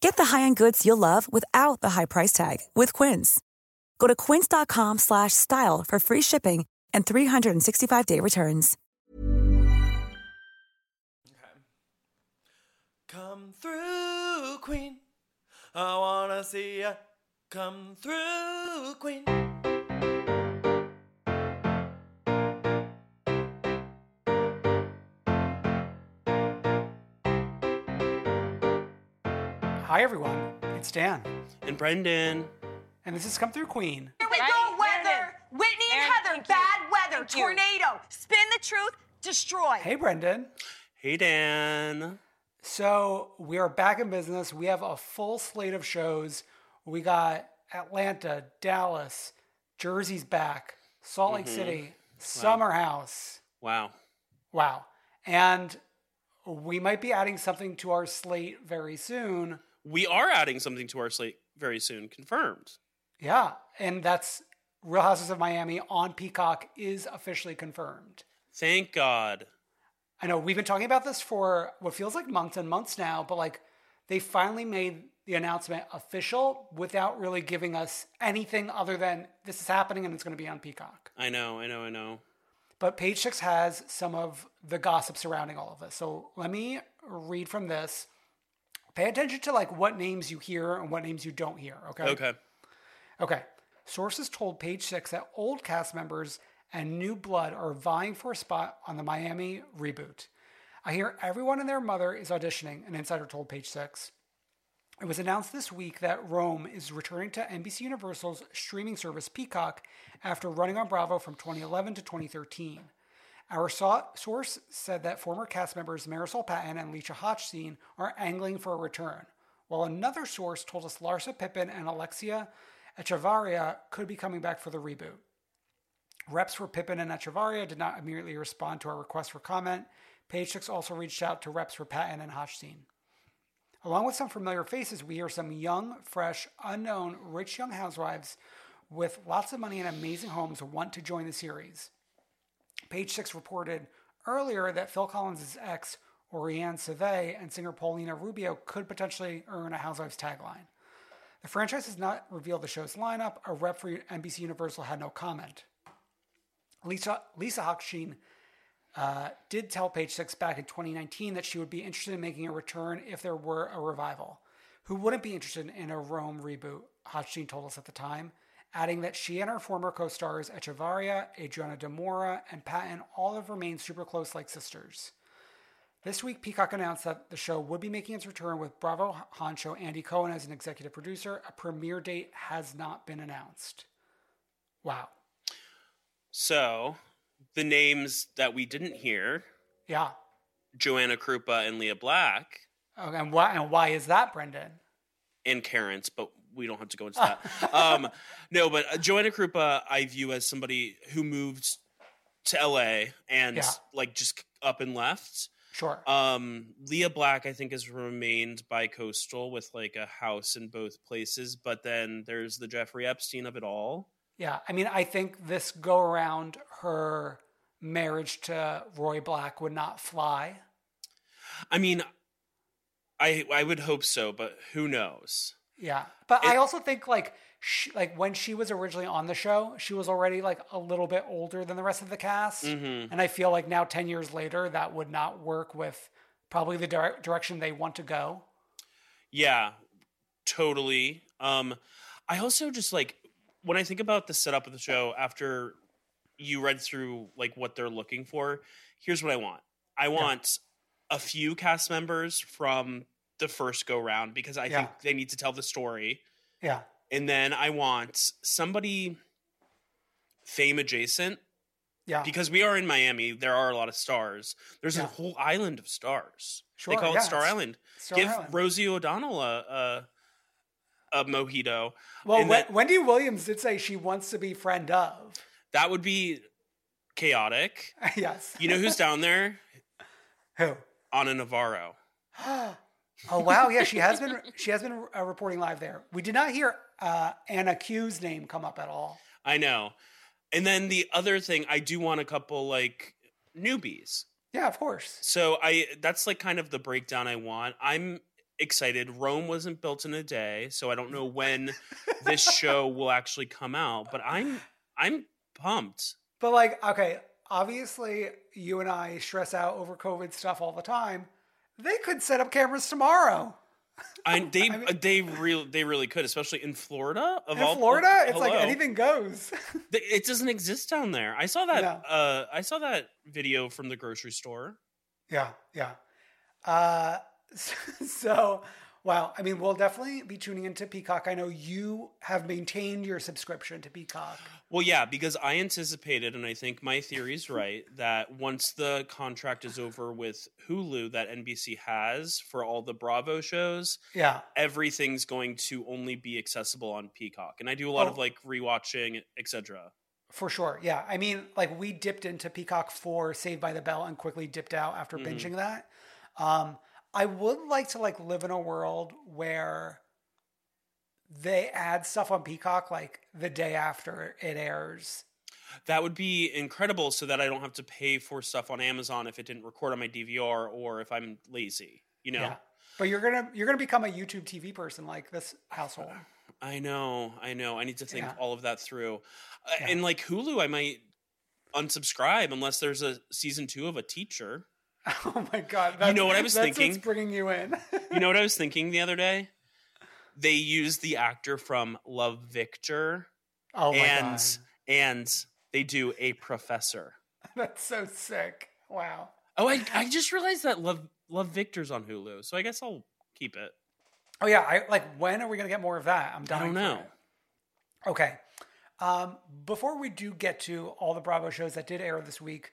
Get the high-end goods you'll love without the high price tag with Quince. Go to quince.com slash style for free shipping and 365-day returns. Come through, Queen. I wanna see ya. Come through, Queen. Hi, everyone. It's Dan. And Brendan. And this is come through Queen. Here we Ready? go, weather. Brandon. Whitney and Aaron, Heather, thank you. bad weather, Thank you. tornado, spin the truth, destroy. Hey, Brendan. Hey, Dan. So we are back in business. We have a full slate of shows. We got Atlanta, Dallas, Jersey's back, Salt Lake mm-hmm. City, Summer House. Wow. Wow. And we might be adding something to our slate very soon. We are adding something to our slate very soon, confirmed. Yeah. And that's Real Housewives of Miami on Peacock is officially confirmed. Thank God. I know we've been talking about this for what feels like months and months now, but like they finally made the announcement official without really giving us anything other than this is happening and it's going to be on Peacock. I know, I know, I know. But Page Six has some of the gossip surrounding all of this. So let me read from this. Pay attention to like what names you hear and what names you don't hear. Okay. Okay. Okay. Sources told Page Six that old cast members and new blood are vying for a spot on the Miami reboot. I hear everyone and their mother is auditioning, an insider told Page Six. It was announced this week that RHOM is returning to NBC Universal's streaming service Peacock after running on Bravo from 2011 to 2013. Our so- source said that former cast members Marisol Patton and Lisa Hochstein are angling for a return, while another source told us Larsa Pippen and Alexia Echevarria could be coming back for the reboot. Reps for Pippen and Echevarria did not immediately respond to our request for comment. Page Six also reached out to reps for Patton and Hochstein. Along with some familiar faces, we hear some young, fresh, unknown, rich young housewives with lots of money and amazing homes want to join the series. Page Six reported earlier that Phil Collins' ex, Orianne Cevey, and singer Paulina Rubio could potentially earn a Housewives tagline. The franchise has not revealed the show's lineup. A rep for NBC Universal had no comment. Lisa, Lisa Hochstein uh, did tell Page Six back in 2019 that she would be interested in making a return if there were a revival. Who wouldn't be interested in a RHOM reboot? Hochstein told us at the time, adding that she and her former co-stars Echevarria, Adriana de Moura, and Patton all have remained super close like sisters. This week, Peacock announced that the show would be making its return with Bravo honcho Andy Cohen as an executive producer. A premiere date has not been announced. Wow. So, the names that we didn't hear Yeah. Joanna Krupa and Lea Black Okay, and why and why is that, Brendan? and Karen's, but we don't have to go into that. um, no, but uh, Joanna Krupa, I view as somebody who moved to LA and Yeah. like just up and left. Sure. Um, Lea Black, I think, has remained bi-coastal with like a house in both places. But then there's the Jeffrey Epstein of it all. Yeah, I mean, I think this go around, her marriage to Roy Black would not fly. I mean, I I would hope so, but who knows? Yeah, but I also think like she, like when she was originally on the show, she was already like a little bit older than the rest of the cast, Mm-hmm. and I feel like now ten years later that would not work with probably the dire- direction they want to go. Yeah, totally. Um, I also just like when I think about the setup of the show after you read through like what they're looking for. Here's what I want. I want a few cast members from the first go round because I Yeah. think they need to tell the story, Yeah, and then I want somebody fame adjacent yeah, because we are in Miami. There are a lot of stars. There's Yeah. a whole island of stars. Sure, they call yeah, it Star Island. Star Give Island. Rosie O'Donnell a, a a mojito. Well, Wen- that, Wendy Williams did say she wants to be friend of. that would be chaotic. yes. You know who's down there? Who? Ana Navarro. Oh wow, yeah, she has been she has been uh, reporting live there. We did not hear uh, Ana Q's name come up at all. I know. And then the other thing, I do want a couple like newbies. Yeah, of course. So I that's like kind of the breakdown I want. I'm excited. Rome wasn't built in a day, so I don't know when this show will actually come out, but I'm I'm pumped. But like, okay, obviously you and I stress out over COVID stuff all the time. They could set up cameras tomorrow. I they they really they really could, especially in Florida. Of In all Florida, it's like anything goes. It doesn't exist down there. I saw that. No. Uh, I saw that video from the grocery store. yeah, yeah. Uh, so, wow. I mean, we'll definitely be tuning into Peacock. I know you have maintained your subscription to Peacock. Well, yeah, because I anticipated, and I think my theory is right, that once the contract is over with Hulu that NBC has for all the Bravo shows, Yeah. everything's going to only be accessible on Peacock. And I do a lot of Oh. like rewatching, etc. For sure. Yeah. I mean, like we dipped into Peacock for Saved by the Bell and quickly dipped out after binging that. Um, I would like to like live in a world where they add stuff on Peacock like the day after it airs. That would be incredible, so that I don't have to pay for stuff on Amazon if it didn't record on my DVR or if I'm lazy. You know. Yeah. But you're gonna you're gonna become a YouTube TV person like this household. I know, I know. I need to think Yeah. all of that through. Uh, And like Hulu, I might unsubscribe unless there's a season two of a teacher. Oh my god! That's, know what I was that's thinking? What's bringing you in? You know what I was thinking the other day? They used the actor from Love Victor, oh my and god! and they do a professor. That's so sick. Wow. Oh, I I just realized that Love Love Victor's on Hulu, so I guess I'll keep it. Oh yeah, I like when are we gonna get more of that? I'm I don't know. Okay. Um, before we do get to all the Bravo shows that did air this week,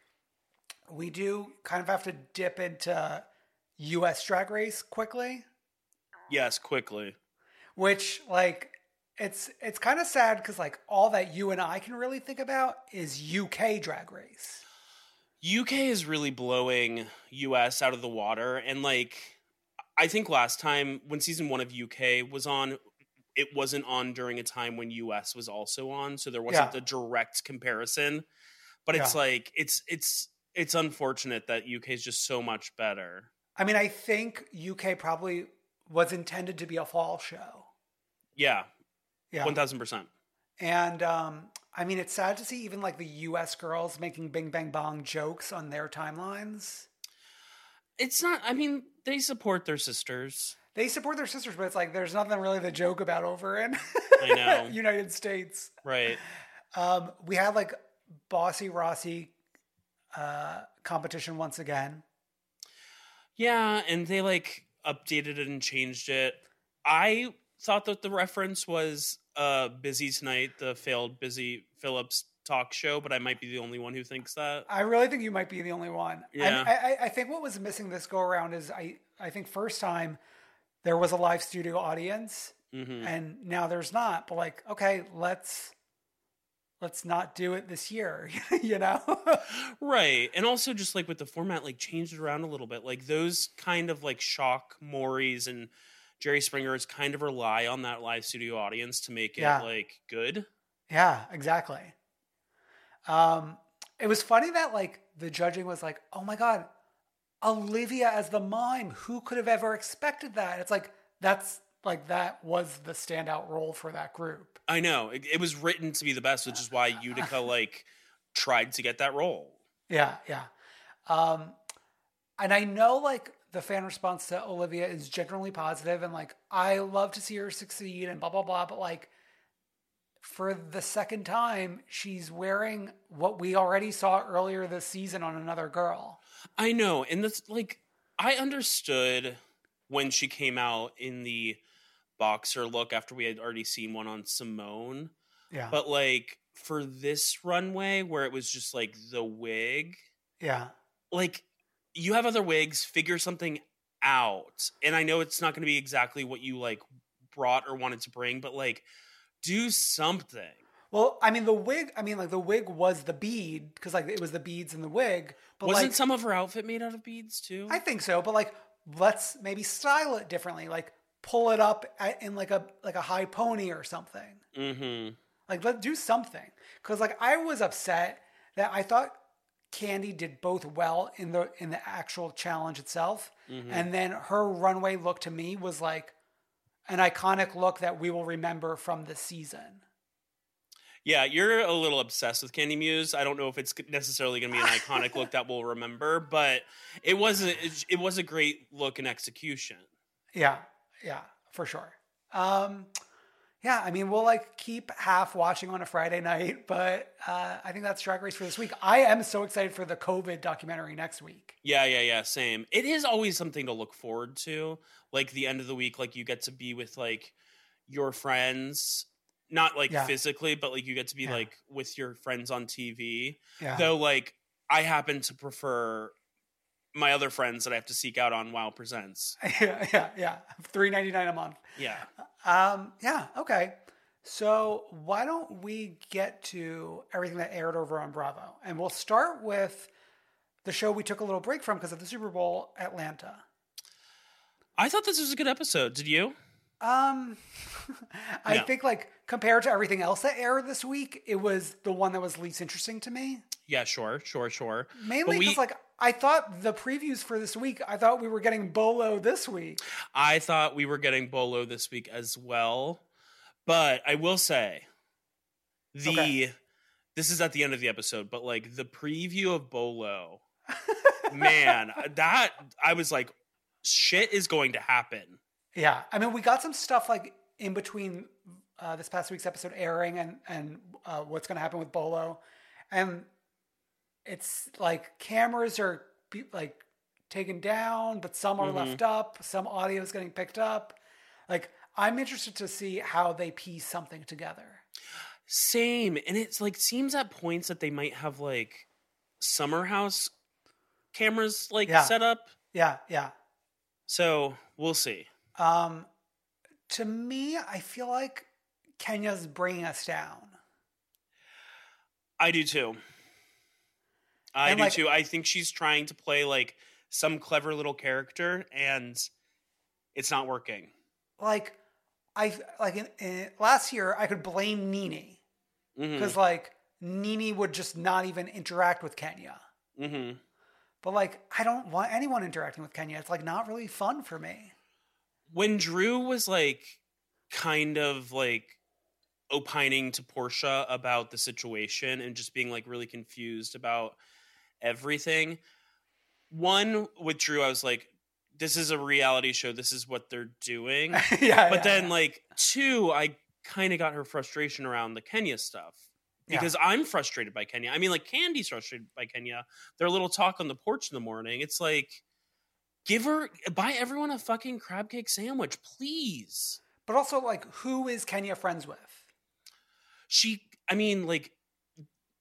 we do kind of have to dip into US Drag Race quickly, Yes, quickly. which like it's it's kind of sad because like all that you and I can really think about is UK Drag Race. UK is really blowing US out of the water. And like, I think last time when season one of UK was on, it wasn't on during a time when US was also on. So there wasn't Yeah. the direct comparison. But it's Yeah. like, it's, it's, it's unfortunate that UK is just so much better. I mean, I think UK probably was intended to be a fall show. Yeah, Yeah. 1000%. And um, I mean, it's sad to see even like the US girls making Bing Bang Bong jokes on their timelines. It's not, I mean, they support their sisters. They support their sisters, but it's like there's nothing really to joke about over in I know. United States. Right. Um, we had like Bossy Rossi uh, competition once again. Yeah, and they like updated it and changed it. I thought that the reference was uh Busy Tonight, the failed Busy Phillips talk show, but I might be the only one who thinks that. I really think you might be the only one. Yeah. I, I, I think what was missing this go around is I, I think first time there was a live studio audience Mm-hmm. and now there's not. But like, okay, let's let's not do it this year. you know? Right. And also just like with the format, like changed it around a little bit. Like those kind of like shock Maury's and Jerry Springer's kind of rely on that live studio audience to make it Yeah. like good. yeah, exactly. Um, It was funny that like the judging was like, oh my god, Olivia as the mime. Who could have ever expected that? It's like that's like that was the standout role for that group. I know it, it was written to be the best, which is why Utica like tried to get that role. Yeah, yeah. Um, and I know like the fan response to Olivia is generally positive, and like I love to see her succeed and blah blah blah. But like for the second time, she's wearing what we already saw earlier this season on another girl. I know, and that's like I understood when she came out in the boxer look after we had already seen one on Simone. Yeah, But like for this runway where it was just like the wig, yeah, like you have other wigs, figure something out. And I know it's not going to be exactly what you like brought or wanted to bring, but like do something. Well, I mean the wig. I mean like the wig was the bead because like it was the beads in the wig. But Wasn't like, some of her outfit made out of beads too? I think so, but like let's maybe style it differently. Like pull it up at, in like a like a high pony or something. mm-hmm. Like let's do something. Cause like I was upset that I thought Kandy did both well in the in the actual challenge itself. And then her runway look to me was like an iconic look that we will remember from the season. Yeah, you're a little obsessed with Kandy Muse. I don't know if it's necessarily going to be an iconic look that we'll remember, but it was a, it was a great look and execution. Yeah, yeah, for sure. Um, yeah, I mean, we'll like keep half watching on a Friday night, but uh, I think that's Drag Race for this week. I am so excited for the COVID documentary next week. Yeah, yeah, yeah, same. It is always something to look forward to. Like the end of the week, like you get to be with like your friends, not like Yeah. physically, but like you get to be Yeah. like with your friends on TV. Yeah. Though like I happen to prefer my other friends that I have to seek out on Wow Presents. yeah, yeah, yeah. Three ninety nine a month. Yeah. Um, yeah, okay. So why don't we get to everything that aired over on Bravo, and we'll start with the show we took a little break from because of the Super Bowl, Atlanta. I thought this was a good episode. Did you? Um, I No. think like compared to everything else that aired this week, it was the one that was least interesting to me. Yeah, sure, sure, sure. Mainly But we- because like I thought the previews for this week, I thought we were getting Bolo this week. I thought we were getting Bolo this week as well. But I will say the Okay. this is at the end of the episode, but like the preview of Bolo, man, that I was like, shit is going to happen. Yeah, I mean, we got some stuff like in between uh, this past week's episode airing and and uh, what's going to happen with Bolo, and it's like cameras are be- like taken down, but some are left up. Some audio is getting picked up. Like, I'm interested to see how they piece something together. Same. And it's like seems at points that they might have like summer house cameras like Yeah. set up. Yeah, yeah. So we'll see. Um, to me, I feel like Kenya's bringing us down. I do too. I And, do like- too. I think she's trying to play like some clever little character and it's not working. like I like in, in, last year I could blame NeNe because like NeNe would just not even interact with Kenya. Mhm. But like I don't want anyone interacting with Kenya. It's like not really fun for me. When Drew was like kind of like opining to Porsha about the situation and just being like really confused about everything. One with Drew, I was like, this is a reality show. This is what they're doing. yeah, but yeah, then yeah. like two i kind of got her frustration around the kenya stuff Yeah. because i'm frustrated by kenya i mean like Kandi's frustrated by kenya their little talk on the porch in the morning it's like give her buy everyone a fucking crab cake sandwich please but also like who is Kenya friends with? she i mean like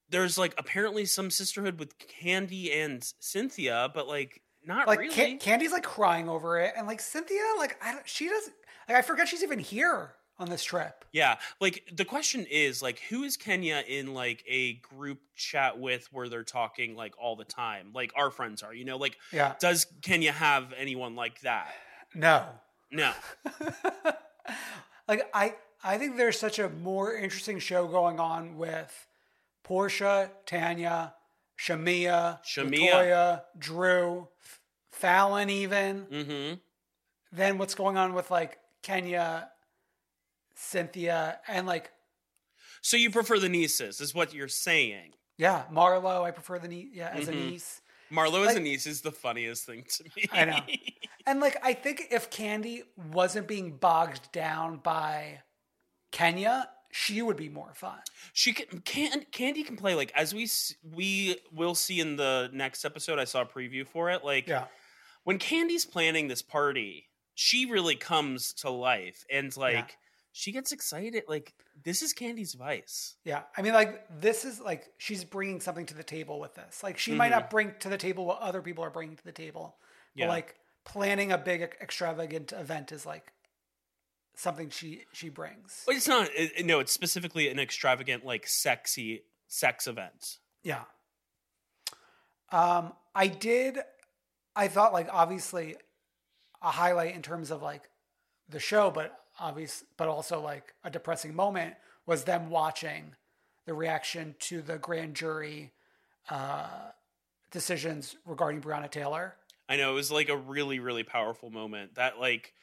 there's like apparently some sisterhood with Kandi and cynthia but like not Like really Ca- Kandi's like crying over it, and like Cynthia, like I don't, she does. Like I forget she's even here on this trip. Yeah, like the question is like who is Kenya in like a group chat with where they're talking like all the time? Like our friends are, you know, like Yeah. does Kenya have anyone like that? No. No. like I I think there's such a more interesting show going on with Porsha, Tanya, Shamea, Shamea. Latoya, Drew, Falynn, even. Mm-hmm. Then what's going on with like Kenya, Cynthia, and like So you prefer the nieces, is what you're saying. yeah, Marlo. I prefer the niece. Yeah, as a Mhm. niece. Marlo as a niece is the funniest thing to me. I know. And like I think if Kandi wasn't being bogged down by Kenya, she would be more fun. She can, can Kandi can play like as we we will see in the next episode. I saw a preview for it. Like Yeah. when Kandi's planning this party, she really comes to life and like she gets excited. Like this is Kandi's vice. Yeah. I mean, like, this is like she's bringing something to the table with this. Like, she might not bring to the table what other people are bringing to the table. Yeah. But, like, planning a big extravagant event is like something she she brings. But it's not. It, no, it's specifically an extravagant, like sexy sex event. Yeah. Um, I did. I thought like obviously a highlight in terms of like the show, but obvious, but also like a depressing moment was them watching the reaction to the grand jury uh, decisions regarding Breonna Taylor. I know it was like a really, really powerful moment that like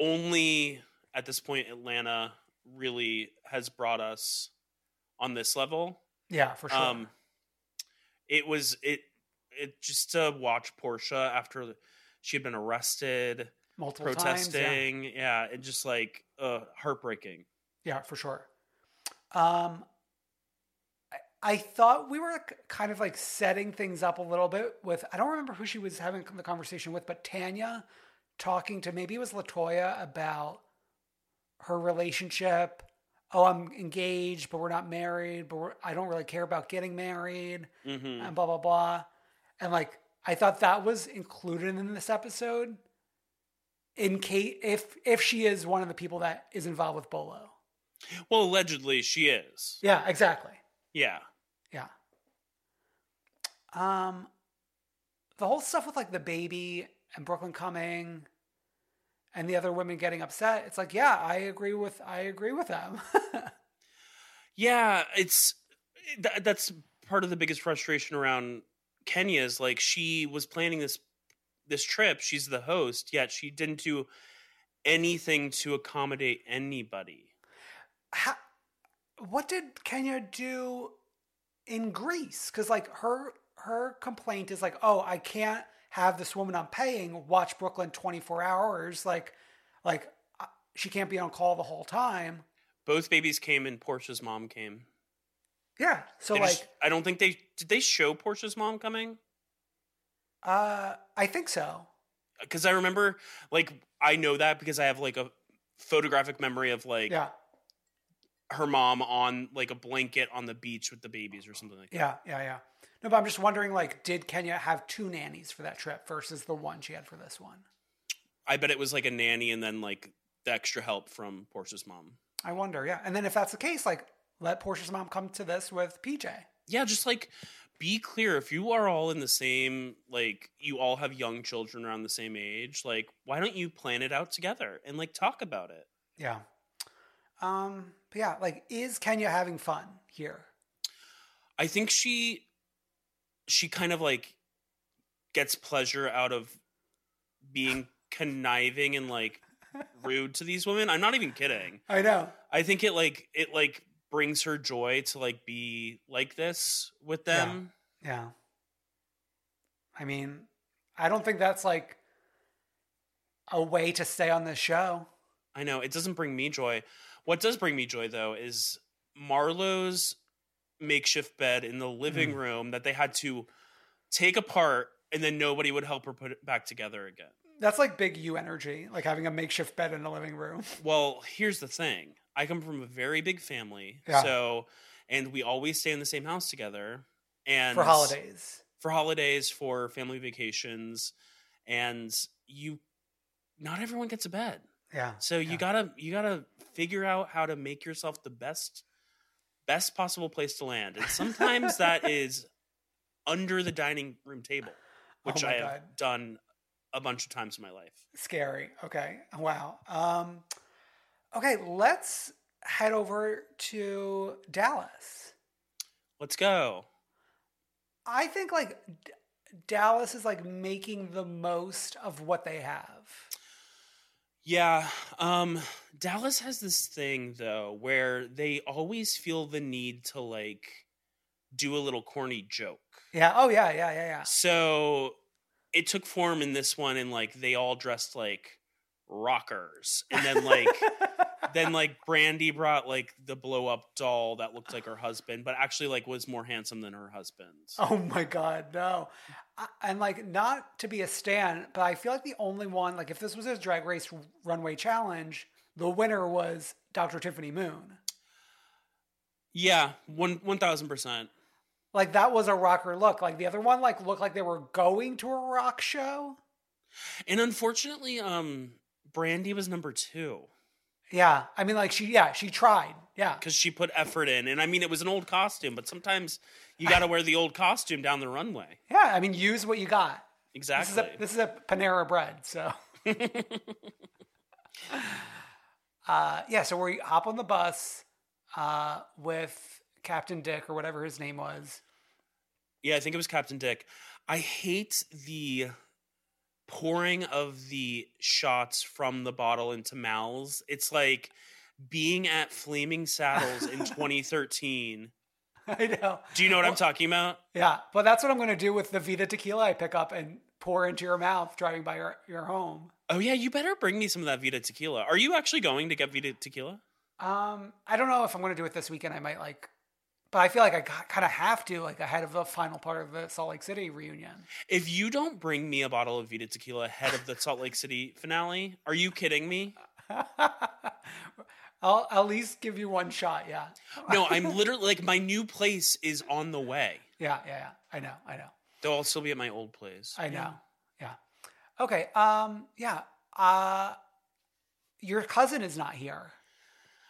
only at this point Atlanta really has brought us on this level. Yeah, for sure. Um, it was it it just to watch Porsha after she had been arrested, Multiple times. protesting, yeah. and just like uh, heartbreaking. Yeah, for sure. Um, I, I thought we were kind of like setting things up a little bit with, I don't remember who she was having the conversation with, but Tanya talking to maybe it was Latoya about her relationship. Oh, I'm engaged, but we're not married, but we're, I don't really care about getting married, hmm and blah, blah, blah. And like, I thought that was included in this episode in case if if she is one of the people that is involved with Bolo. Well, allegedly she is. Yeah, exactly. Yeah. Yeah. Um, the whole stuff with like the baby and Brooklyn coming, and the other women getting upset. It's like, yeah, I agree with I agree with them. Yeah, it's that, that's part of the biggest frustration around Kenya is like she was planning this this trip. She's the host, yet she didn't do anything to accommodate anybody. How, what did Kenya do in Greece? Because like her her complaint is like, oh, I can't have this woman I'm paying watch Brooklyn 24 hours. Like, like uh, she can't be on call the whole time. Both babies came and Porsha's mom came. Yeah. So They like, just- I don't think they did. They show Porsha's mom coming uh, I think so. because I remember like I know that because I have like a photographic memory of like Yeah. her mom on like a blanket on the beach with the babies or something like that. Yeah, yeah, yeah. No, but I'm just wondering, like, did Kenya have two nannies for that trip versus the one she had for this one? I bet it was like a nanny and then like the extra help from Porsha's mom. I wonder, yeah. And then if that's the case, like, let Porsha's mom come to this with PJ. Yeah, just like be clear if you are all in the same like you all have young children around the same age, like why don't you plan it out together and like talk about it? Yeah. Um, but yeah, like, is Kenya having fun here? I think she she kind of like gets pleasure out of being conniving and like rude to these women. I'm not even kidding. I know. I think it like it like brings her joy to like be like this with them. Yeah. I mean, I don't think that's like a way to stay on this show. I know it doesn't bring me joy. What does bring me joy though is Marlo's makeshift bed in the living mm. room that they had to take apart and then nobody would help her put it back together again. That's like big U energy, like having a makeshift bed in a living room. Well, here's the thing. I come from a very big family. Yeah. So and we always stay in the same house together and for holidays. For holidays, for family vacations, and you not everyone gets a bed. Yeah. So you gotta you gotta figure out how to make yourself the best best possible place to land. And sometimes that is under the dining room table, which Oh I have God. done a bunch of times in my life. Scary. Okay. Wow. Um, okay, let's head over to Dallas. Let's go. I think like D- Dallas is like making the most of what they have. Yeah. Um Dallas has this thing though where they always feel the need to like do a little corny joke. Yeah. Oh yeah. Yeah. Yeah. Yeah. So it took form in this one and like they all dressed like rockers. And then like then like Brandi brought like the blow up doll that looked like her husband, but actually like was more handsome than her husband. Oh my God, no. And like, not to be a stan, but I feel like the only one, like, if this was a drag race runway challenge, the winner was Dr. Tiffany Moon. Yeah, one one thousand percent. Like, that was a rocker look. Like, the other one, like, looked like they were going to a rock show. And unfortunately, um, Brandi was number two Yeah. I mean, like, she, yeah, she tried. Yeah. because she put effort in. And I mean, it was an old costume, but sometimes you got to wear the old costume down the runway. Yeah. I mean, use what you got. This is Exactly. a, this is a Panera bread. So, uh, yeah. So we hop on the bus uh, with Captain Dick or whatever his name was. Yeah, I think it was Captain Dick. I hate the pouring of the shots from the bottle into mouths. It's like being at Flaming Saddles in 2013. I know. Do you know what I'm talking about? Yeah, but that's what I'm going to do with the Vida tequila I pick up and pour into your mouth driving by your, your home. Oh yeah, you better bring me some of that Vida tequila. Are you actually going to get Vida tequila? Um, I don't know if I'm going to do it this weekend. I might like, but I feel like I kind of have to like ahead of the final part of the Salt Lake City reunion. If you don't bring me a bottle of Vida tequila ahead of the Salt Lake City finale, are you kidding me? I'll at least give you one shot. Yeah, No, I'm literally like my new place is on the way. yeah, yeah, yeah. I know, I know, Though I'll still be at my old place. I know. Yeah. Okay. Um. Yeah. Uh. Your cousin is not here.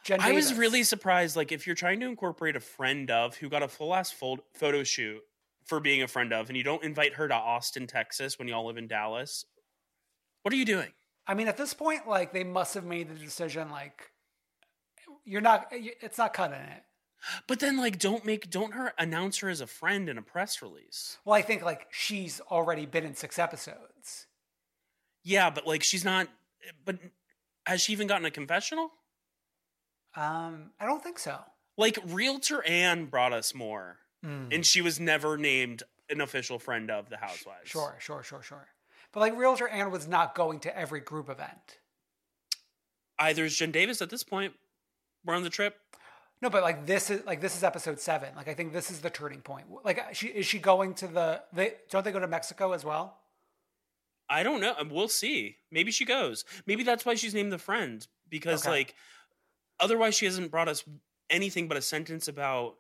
Jen I was really surprised. Like, if you're trying to incorporate a friend of who got a full ass photo shoot for being a friend of, and you don't invite her to Austin, Texas, when y'all live in Dallas, what are you doing? I mean, at this point, like they must have made the decision. Like, you're not. It's not cutting it. But then, like, don't make don't her announce her as a friend in a press release. Well, I think like she's already been in six episodes. Yeah, but like, she's not. But has she even gotten a confessional? Um, I don't think so. Like, Realtor Anne brought us more, Mm. and she was never named an official friend of the Housewives. Sure, sure, sure, sure. But like Realtor Anne was not going to every group event. Either is Jen Davis at this point. We're on the trip. No, but like this is like this is episode seven. Like I think this is the turning point. Like she is she going to the they don't they go to Mexico as well? I don't know. We'll see. Maybe she goes. Maybe that's why she's named the friend because Okay. like otherwise she hasn't brought us anything but a sentence about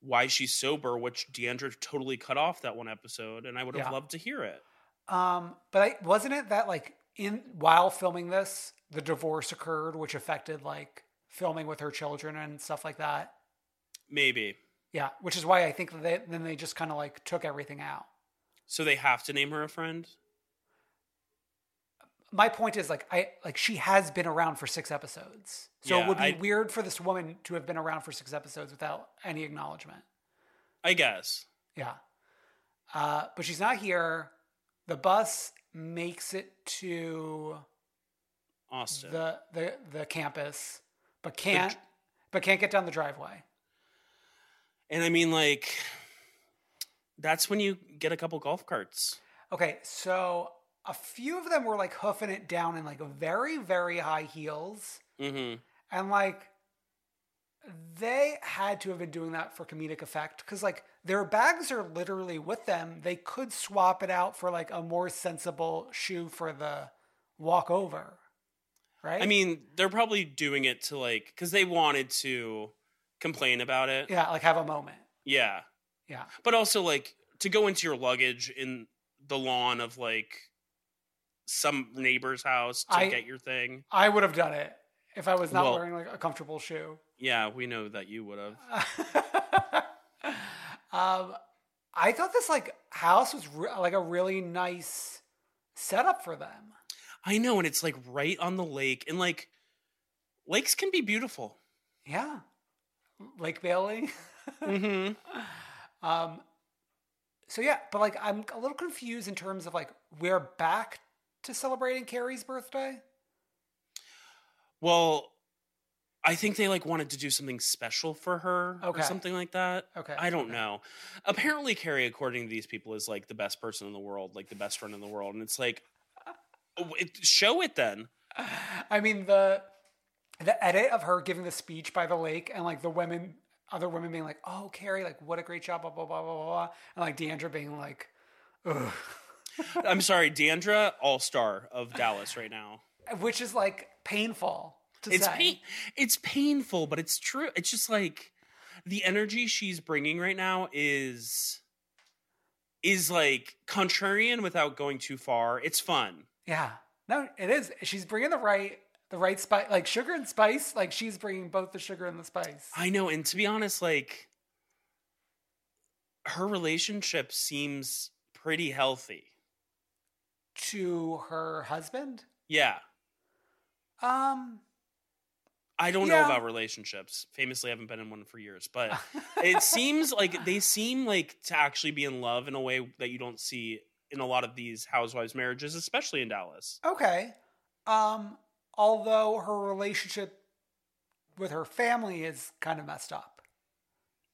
why she's sober, which D'Andra totally cut off that one episode, and I would have Yeah. loved to hear it. Um, but I, wasn't it that like in while filming this, the divorce occurred, which affected like filming with her children and stuff like that. Maybe. Yeah, which is why I think that they, then they just kind of like took everything out. So they have to name her a friend. My point is like I like she has been around for six episodes, so Yeah, it would be I- weird for this woman to have been around for six episodes without any acknowledgement. I guess. Yeah, uh, but she's not here. The bus makes it to Austin. the the the campus, but can't dr- but can't get down the driveway. and I mean like that's when you get a couple golf carts. Okay, so a few of them were like hoofing it down in like very very high heels, Mhm. and like they had to have been doing that for comedic effect because like their bags are literally with them. They could swap it out for like a more sensible shoe for the walk over, right? I mean, they're probably doing it to like cuz they wanted to complain about it. yeah, like have a moment. Yeah. Yeah. But also like to go into your luggage in the lawn of like some neighbor's house to I- get your thing. I would have done it if I was not Well- wearing like a comfortable shoe. Yeah, we know that you would have. um, I thought this like house was re- like a really nice setup for them. I know and it's like right on the lake and like lakes can be beautiful. Yeah, Lake Bailey. mm-hmm. um, So yeah, but like I'm a little confused in terms of like we're back to celebrating Kary's birthday. Well, I think they like wanted to do something special for her Okay. or something like that. Okay, I don't okay. know. Apparently, Kary, according to these people, is like the best person in the world, like the best friend in the world, and it's like, it, show it then. I mean the the edit of her giving the speech by the lake and like the women other women being like, "Oh, Kary, like what a great job," blah blah blah blah blah, and like D'Andra being like, Ugh. I'm sorry, D'Andra, all star of Dallas right now. which is like painful to It's say. pain. It's painful, but it's true. It's just like the energy she's bringing right now is is like contrarian without going too far. It's fun. Yeah. No, it is. She's bringing the right the right spice, like sugar and spice. Like she's bringing both the sugar and the spice. I know, and to be honest, like her relationship seems pretty healthy. To her husband. Yeah. Um, I don't know about relationships. Famously, I haven't been in one for years, but it seems like they seem like to actually be in love in a way that you don't see in a lot of these housewives marriages, especially in Dallas. okay. Um, although her relationship with her family is kind of messed up.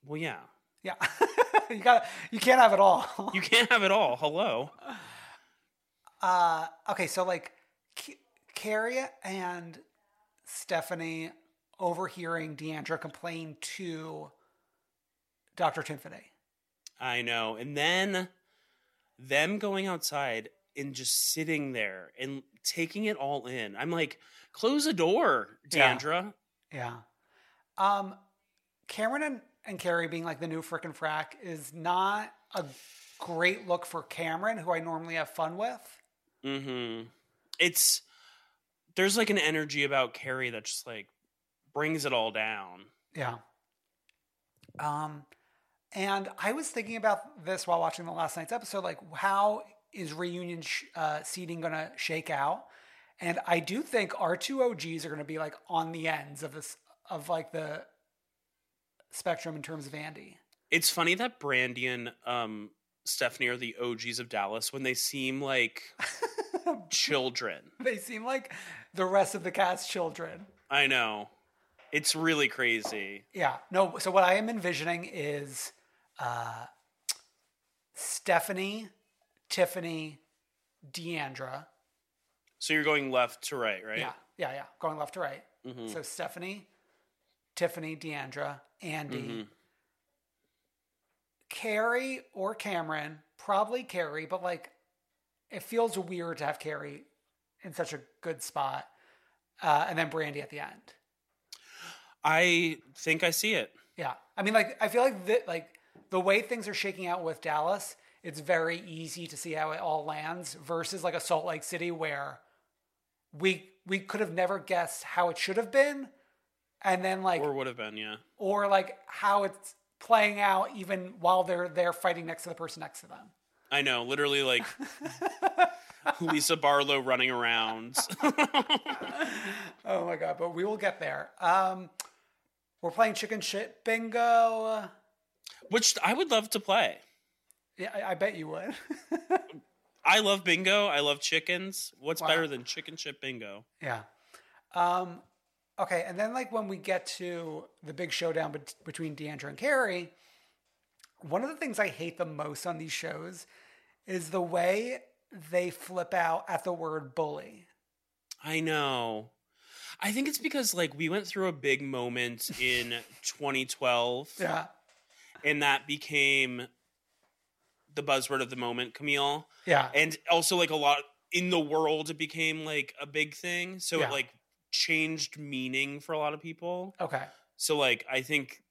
Well, yeah. Yeah. you got you can't have it all. You can't have it all. Hello. Uh, okay, so like Kary and Stephanie overhearing D'Andra complain to Dr. Tiffany. I know. And then them going outside and just sitting there and taking it all in. I'm like, close the door, Yeah. D'Andra. Yeah. Um, Kameron and, and Kary being like the new frickin' frack is not a great look for Kameron, who I normally have fun with. Mm-hmm. It's there's like an energy about Kary that just like brings it all down. Yeah. Um, and I was thinking about this while watching the last night's episode. Like, how is reunion sh- uh, seating going to shake out? And I do think our two OGs are going to be like on the ends of this of like the spectrum in terms of Andy. It's funny that Brandi and um, Stephanie are the OGs of Dallas when they seem like children. They seem like the rest of the cast children. I know. It's really crazy. Yeah. No, so what I am envisioning is uh, Stephanie, Tiffany, D'Andra. So you're going left to right, right? Yeah, yeah, yeah. Going left to right. So Stephanie, Tiffany, D'Andra, Andy, Kary or Kameron, probably Kary, but like it feels weird to have Kary in such a good spot. Uh, and then Brandi at the end. I think I see it. Yeah. I mean, like, I feel like the, like the way things are shaking out with Dallas, it's very easy to see how it all lands versus like a Salt Lake City where we we could have never guessed how it should have been, and then like Or would have been, yeah. or like how it's playing out even while they're there fighting next to the person next to them. I know, literally like Lisa Barlow running around. Oh my god! But we will get there. Um, we're playing chicken shit bingo. Which I would love to play. Yeah, I, I bet you would. I love bingo. I love chickens. What's Wow. better than chicken chip bingo? Yeah. Um, okay, and then like when we get to the big showdown bet- between D'Andra and Kary, one of the things I hate the most on these shows is the way they flip out at the word bully. I know. I think it's because like we went through a big moment in 2012 Yeah. and that became the buzzword of the moment, Camille. Yeah. And also like a lot in the world it became like a big thing. So Yeah. it like changed meaning for a lot of people. Okay. So like I think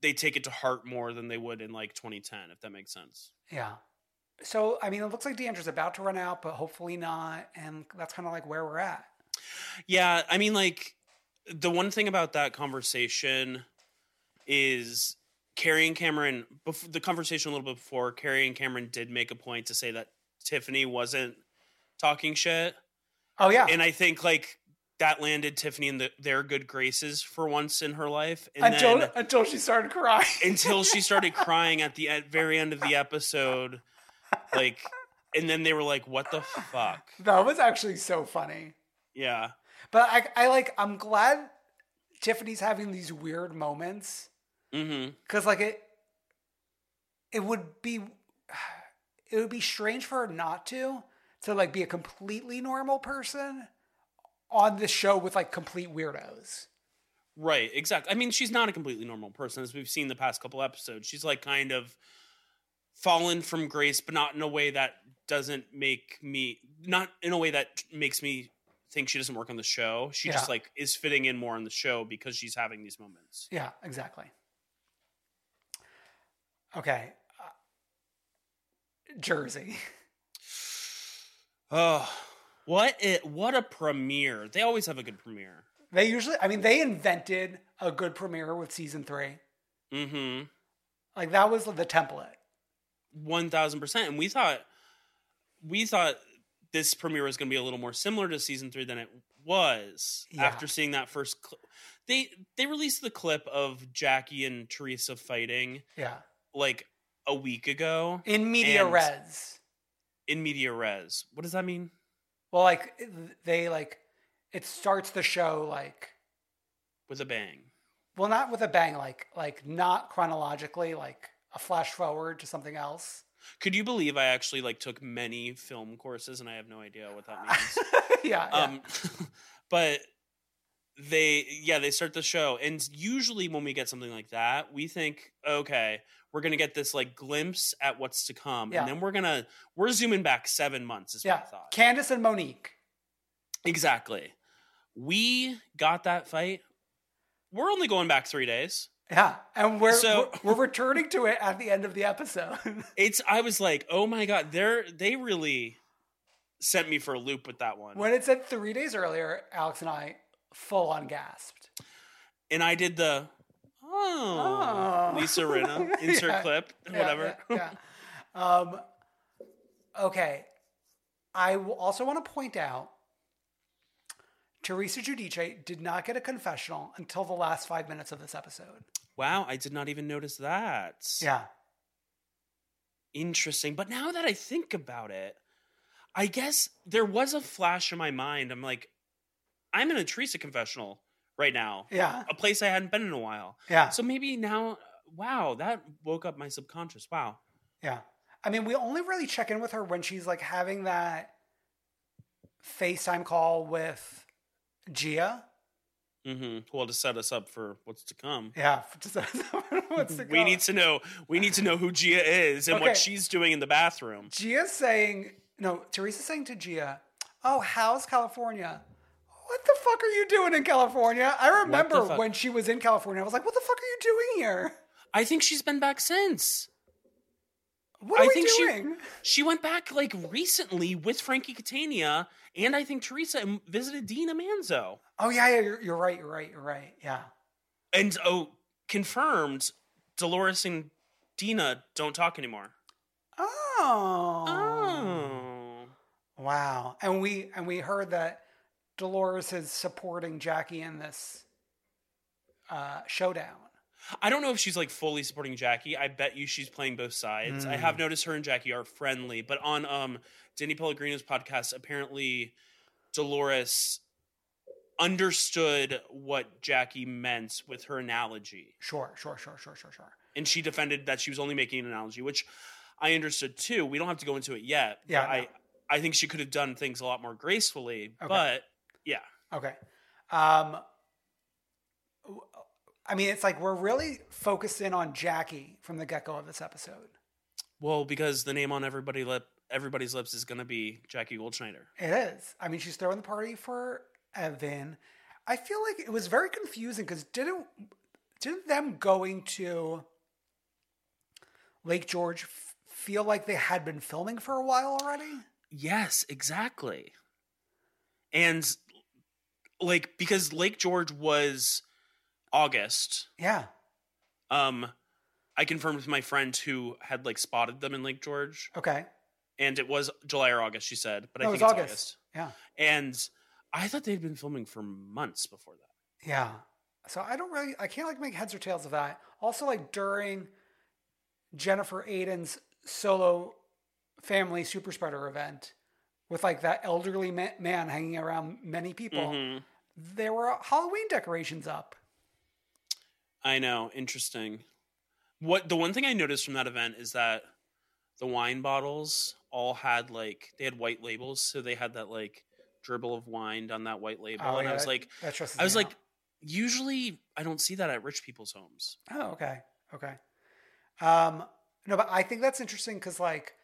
they take it to heart more than they would in like 2010, if that makes sense. Yeah. So I mean, it looks like D'Andra's about to run out, but hopefully not, and that's kind of like where we're at. Yeah, I mean, like the one thing about that conversation is Kary and Kameron. Before, the conversation a little bit before, Kary and Kameron did make a point to say that Tiffany wasn't talking shit, Oh yeah. and I think like that landed Tiffany in the, their good graces for once in her life, and until then until she started crying. until she started crying at the at very end of the episode, like, and then they were like, "What the fuck?" that was actually so funny. Yeah, But I, I like. I'm glad Tiffany's having these weird moments mm-hmm. because, like, it it would be it would be strange for her not to to like be a completely normal person on this show with like complete weirdos. right, exactly. I mean, she's not a completely normal person, as we've seen the past couple episodes. She's like kind of fallen from grace, but not in a way that doesn't make me not in a way that makes me think she doesn't work on the show. She just like is fitting in more on the show because she's having these moments. Yeah, exactly. Okay. Uh, Jersey. Oh, what it what a premiere! They always have a good premiere. They usually, I mean, they invented a good premiere with season three. Mm-hmm. Like that was the template. One thousand percent. And we thought we thought this premiere was going to be a little more similar to season three than it was Yeah. after seeing that first. Cl- they they released the clip of Jackie and Teresa fighting Yeah. like a week ago In media res. in media res. What does that mean? Well, like they like it starts the show like With a bang. well, not with a bang, like like not chronologically, like a flash forward to something else. Could you believe I actually like took many film courses and I have no idea what that means? yeah, yeah. Um, but they, yeah, they start the show, and usually when we get something like that, we think, okay, we're gonna get this like glimpse at what's to come, Yeah. and then we're gonna we're zooming back seven months. Is yeah. what I thought. Candace and Monique. exactly. We got that fight. We're only going back three days. Yeah, and we're, So- we're we're returning to it at the end of the episode. It's. I was like, oh my god, they're they really sent me for a loop with that one. when it said three days earlier, Alex and I full on gasped. and I did the oh, Oh. Lisa Rinna insert Yeah, clip Yeah, whatever. Yeah. Um, okay. I also want to point out Teresa Giudice did not get a confessional until the last five minutes of this episode. Wow, I did not even notice that. Yeah. Interesting. But now that I think about it, I guess there was a flash in my mind. I'm like, I'm in a Teresa confessional right now. Yeah. A place I hadn't been in a while. Yeah. So maybe now, wow, that woke up my subconscious. Wow. Yeah. I mean, we only really check in with her when she's like having that FaceTime call with Gia. Mm-hmm. Well, to set us up for what's to come. Yeah. Just, what's the We need to know. We need to know who Gia is and Okay. what she's doing in the bathroom. Gia's saying, no, Teresa's saying to Gia, oh, how's California? What the fuck are you doing in California? I remember when she was in California, I was like, what the fuck are you doing here? I think she's been back since. What are I we think doing? she she went back like recently with Frankie Catania, and I think Teresa and visited Dina Manzo, Oh, yeah, yeah, you're, you're right, you're right, you're right. Yeah. and oh, confirmed Dolores and Dina don't talk anymore. Oh. Oh, Wow. And we and we heard that Dolores is supporting Jackie in this uh, showdown. I don't know if she's like fully supporting Jackie. I bet you she's playing both sides. I Hmm. have noticed her and Jackie are friendly, but on um Danny Pellegrino's podcast, apparently Dolores understood what Jackie meant with her analogy. Sure, sure, sure, sure, sure, sure. and she defended that she was only making an analogy, which I understood too. We don't have to go into it yet. but Yeah, no. I I think she could have done things a lot more gracefully. Okay. But yeah, Okay. Um, I mean, it's like we're really focused in on Jackie from the get go of this episode. well, because the name on everybody lip everybody's lips is going to be Jackie Goldschneider. It is. I mean, she's throwing the party for Evan. I feel like it was very confusing because didn't didn't them going to Lake George f- feel like they had been filming for a while already? Yes, exactly. And like because Lake George was August. Yeah. Um, I confirmed with my friend who had like spotted them in Lake George. Okay. and it was July or August. She said, but I No, it think was it's August. August. Yeah. And I thought they'd been filming for months before that. Yeah. So I don't really, I can't like make heads or tails of that. Also, like during Jennifer Aydin's solo family super spreader event with like that elderly man hanging around many people, Mhm. there were Halloween decorations up. I know, interesting. What the one thing I noticed from that event is that the wine bottles all had like they had white labels, so they had that like dribble of wine on that white label, Oh, and yeah, I was like, I was like, usually I don't see that at rich people's homes. Oh, okay. Okay. Um, no, but I think that's interesting because like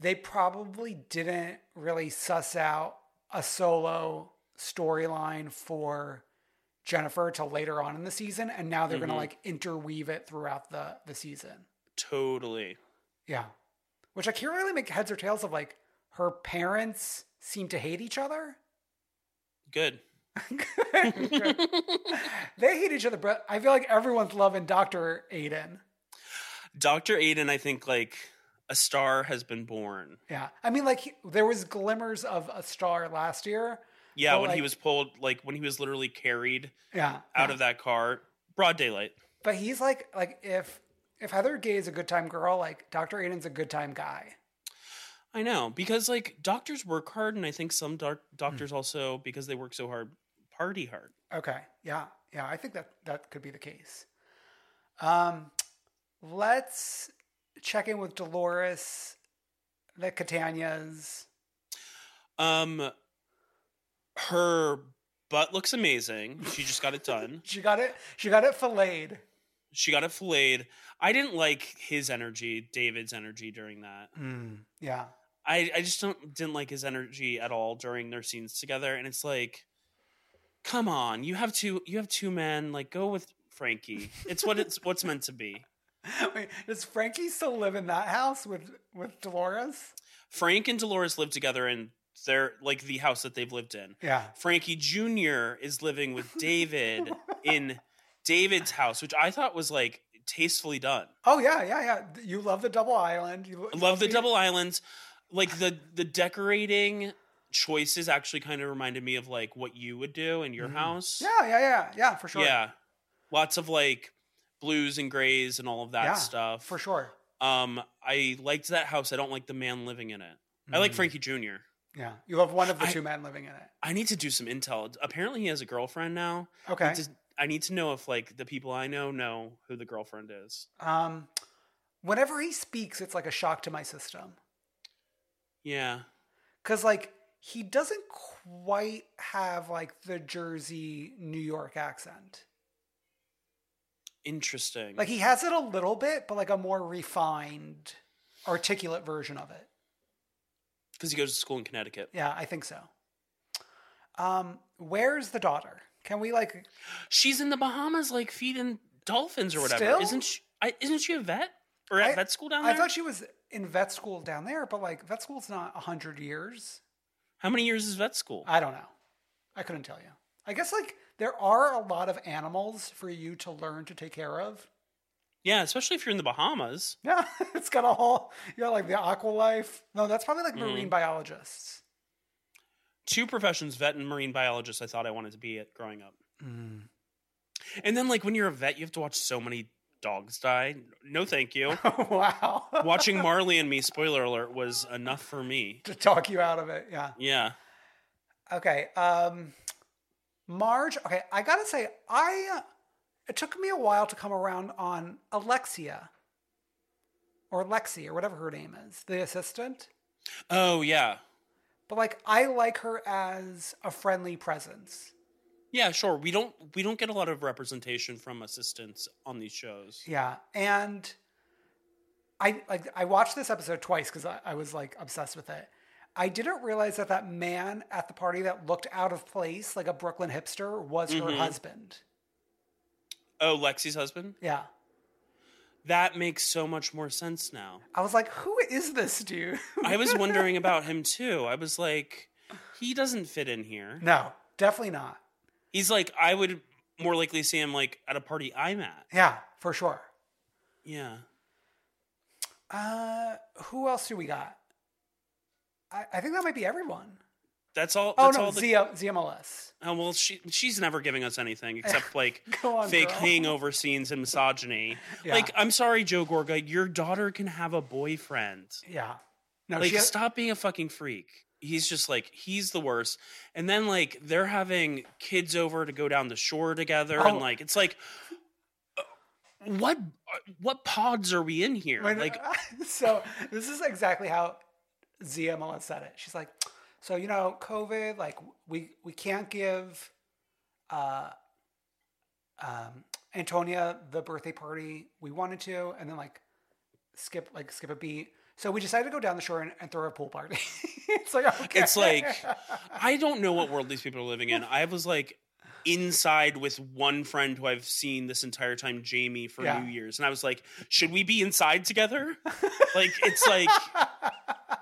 they probably didn't really suss out a solo storyline for Jennifer till later on in the season, and now they're gonna Mhm. like interweave it throughout the the season. Totally. Yeah, which I can't really make heads or tails of. Like her parents seem to hate each other. Good. they hate each other, but I feel like everyone's loving Doctor Aydin. Dr. Aydin, I think like a star has been born. Yeah, I mean, like he- there was glimmers of a star last year. Yeah, when he was pulled, like when he was literally carried Yeah, out yeah. of that car, broad daylight. But he's like, like if if Heather Gay is a good time girl, like Doctor Aydin's a good time guy. I know because like doctors work hard, and I think some doc- doctors also because they work so hard party hard. Okay, yeah, yeah, I think that that could be the case. Um, let's check in with Dolores, the Catanias. Um, her butt looks amazing. She just got it done. She got it. She got it filleted. She got it filleted. I didn't like his energy, David's energy during that. Yeah, I, I just don't didn't like his energy at all during their scenes together. And it's like, come on, you have two you have two men. Like, go with Frankie. It's what it's what's meant to be. Wait, does Frankie still live in that house with with Dolores? Frank and Dolores live together in their like the house that they've lived in. Yeah. Frankie Jr. is living with David in David's house, which I thought was like tastefully done. Oh yeah, yeah, yeah. You love the double island. You I love the double islands. Like the the decorating choices actually kind of reminded me of like what you would do in your mm-hmm. house. Yeah, yeah, yeah, yeah, for sure. Yeah. Lots of like blues and grays and all of that Yeah, stuff. for sure. Um I liked that house. I don't like the man living in it. I Mm. like Frankie Jr. Yeah, you love one of the I- two men living in it. I need to do some intel. Apparently, he has a girlfriend now. Okay. I need to, I need to know if like the people I know know who the girlfriend is. Um, whenever he speaks, it's like a shock to my system Yeah. because like he doesn't quite have like the Jersey New York accent. Interesting. Like he has it a little bit, but like a more refined, articulate version of it. because he goes to school in Connecticut. Yeah, I think so. Um, where's the daughter? Can we like? She's in the Bahamas, like feeding dolphins or whatever. Still? Isn't she? I, isn't she a vet or at I- vet school down there? I thought she was in vet school down there, but like vet school's not a hundred years. How many years is vet school? I don't know. I couldn't tell you. I guess like there are a lot of animals for you to learn to take care of. yeah, especially if you're in the Bahamas. Yeah, it's got a whole you got like the aqua life. No, that's probably like Mm-hmm. marine biologists. Two professions, vet and marine biologist. I thought I wanted to be at growing up. Mm. And then, like when you're a vet, you have to watch so many dogs die. No, thank you. wow. Watching Marley and Me, spoiler alert, was enough for me. to talk you out of it. Yeah. Yeah. Okay. Um Marge, okay, I got to say I uh, it took me a while to come around on Alexia or Lexi or whatever her name is, the assistant. Oh yeah. But like I like her as a friendly presence. Yeah, sure. We don't we don't get a lot of representation from assistants on these shows. Yeah. And I like I watched this episode twice because I, I was like obsessed with it. I didn't realize that that man at the party that looked out of place like a Brooklyn hipster was her husband. Oh, Lexi's husband? Yeah. That makes so much more sense now. I was like, who is this dude? I was wondering about him too. I was like, he doesn't fit in here. no, definitely not. He's like, I would more likely see him like at a party I'm at. Yeah, for sure. Yeah. Uh, who else do we got? I, I think that might be everyone. That's all. Oh no, all the, Z- ZMLS. Oh well, she she's never giving us anything except like on, fake girl. hangover scenes and misogyny. Yeah. Like, I'm sorry, Joe Gorga, your daughter can have a boyfriend. Yeah. No, Like, stop being a fucking freak. He's just like he's the worst. And then like they're having kids over to go down the shore together, Oh. and like it's like, uh, what what pods are we in here? When- like, so this is exactly how ZMLS said it. She's like, so you know, COVID, like we we can't give uh um Antonia the birthday party we wanted to, and then like skip like skip a beat. So we decided to go down the shore and, and throw a pool party. it's like okay. it's like I don't know what world these people are living in. I was like inside with one friend who I've seen this entire time, Jamie, for Yeah. New Year's, and I was like, should we be inside together? like it's like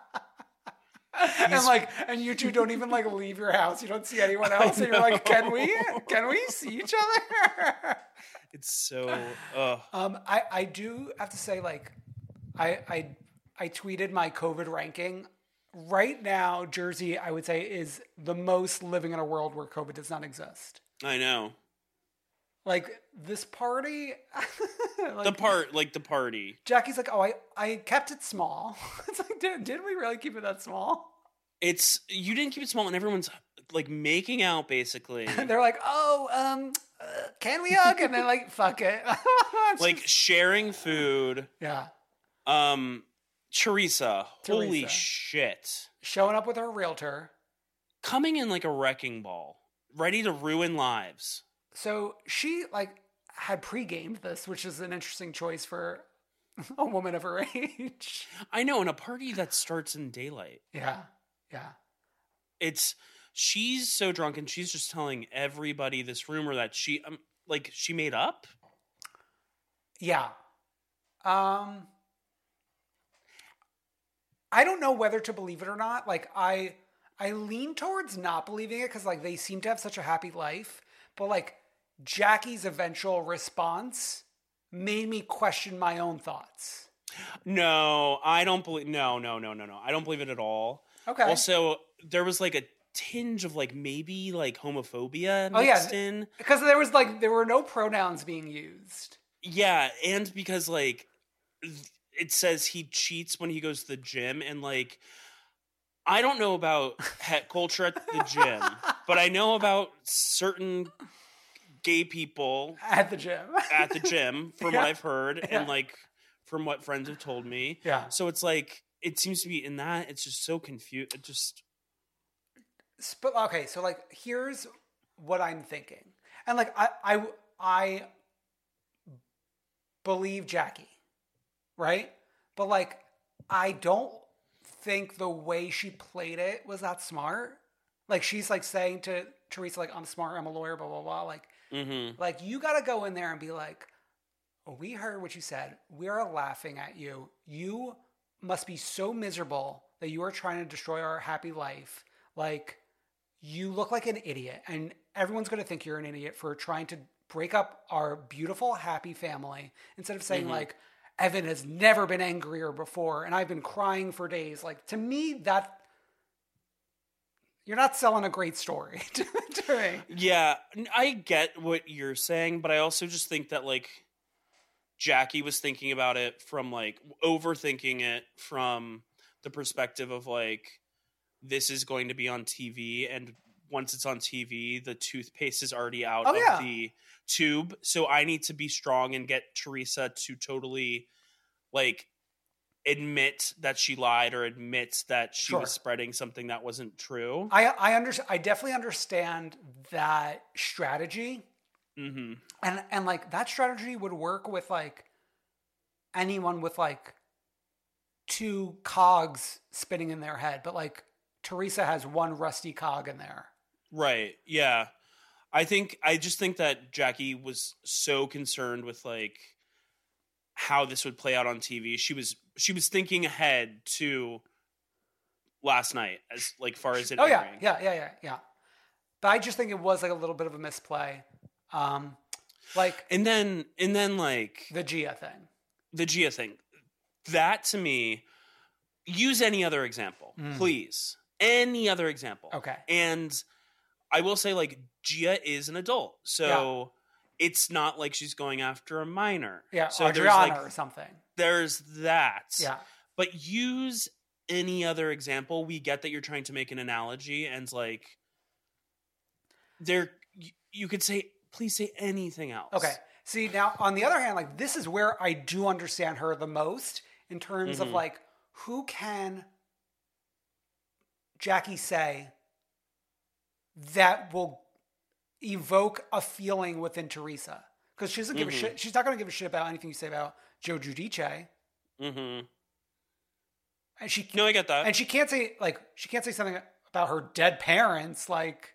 and like and you two don't even like leave your house. You don't see anyone else, and you're like, can we can we see each other? it's so. Uh, Um, I, I do have to say, like, I, I I tweeted my COVID ranking. Right now, Jersey, I would say, is the most living in a world where COVID does not exist. I know Like this party, like, the part, like the party. Jackie's like, oh, I, I kept it small. It's like, did, did we really keep it that small? It's you didn't keep it small, and everyone's like making out basically. And they're like, oh, um, uh, can we hug? And they're like, fuck it. Like just- sharing food. yeah, Um, Teresa, holy shit. showing up with her realtor. Coming in like a wrecking ball, ready to ruin lives. So she like had pre-gamed this, which is an interesting choice for a woman of her age. I know, in a party that starts in daylight. Yeah, yeah. It's she's so drunk and she's just telling everybody this rumor that she um, like she made up. Yeah. Um I don't know whether to believe it or not. Like I I lean towards not believing it cuz like they seem to have such a happy life, but like Jackie's eventual response made me question my own thoughts. No, I don't believe. No, no, no, no, no. I don't believe it at all. Okay. Also, there was like a tinge of like maybe like homophobia Oh, yeah. mixed in. Because there was like there were no pronouns being used. Yeah, and because like it says he cheats when he goes to the gym, and like I don't know about het culture at the gym, but I know about certain gay people At the gym. at the gym from Yeah. what I've heard Yeah. and like from what friends have told me. Yeah. So it's like it seems to be in that it's just so confused. It just But okay, so like here's what I'm thinking, and like I I I believe Jackie, right? But like I don't think the way she played it was that smart. Like she's like saying to Teresa, like I'm smart, I'm a lawyer, blah blah blah. Like mm-hmm. like you got to go in there and be like, we heard what you said. We are laughing at you. You must be so miserable that you are trying to destroy our happy life. Like you look like an idiot, and everyone's going to think you're an idiot for trying to break up our beautiful, happy family. Instead of saying like. Evan has never been angrier before, and I've been crying for days. Like to me, that you're not selling a great story to, to me. Yeah, I get what you're saying, but I also just think that like Jackie was thinking about it from like overthinking it from the perspective of like this is going to be on TV and once it's on TV, the toothpaste is already out Oh, of yeah. the tube. So I need to be strong and get Teresa to totally like admit that she lied or admits that she Sure. was spreading something that wasn't true. I I under, I definitely understand that strategy, mm-hmm. and and like that strategy would work with like anyone with like two cogs spinning in their head, but like Teresa has one rusty cog in there. Right. Yeah. I think I just think that Jackie was so concerned with like how this would play out on TV. She was she was thinking ahead to last night as like far as it Oh yeah, yeah, yeah, yeah, yeah. But I just think it was like a little bit of a misplay, um, like And then and then like the Gia thing. the Gia thing. That to me use any other example, Mm. please. Any other example. Okay. And I will say, like, Gia is an adult. So it's not like she's going after a minor. Yeah, So there's Adriana like or something. There's that. Yeah. But use any other example. We get that you're trying to make an analogy and like there you, could say please say anything else. Okay. See, now on the other hand, like this is where I do understand her the most in terms of Mhm. like who can Jackie say that will evoke a feeling within Teresa? Because she doesn't give Mhm. a shit. She's not going to give a shit about anything you say about Joe Giudice, Mhm. and she No, I get that. and she can't say like she can't say something about her dead parents like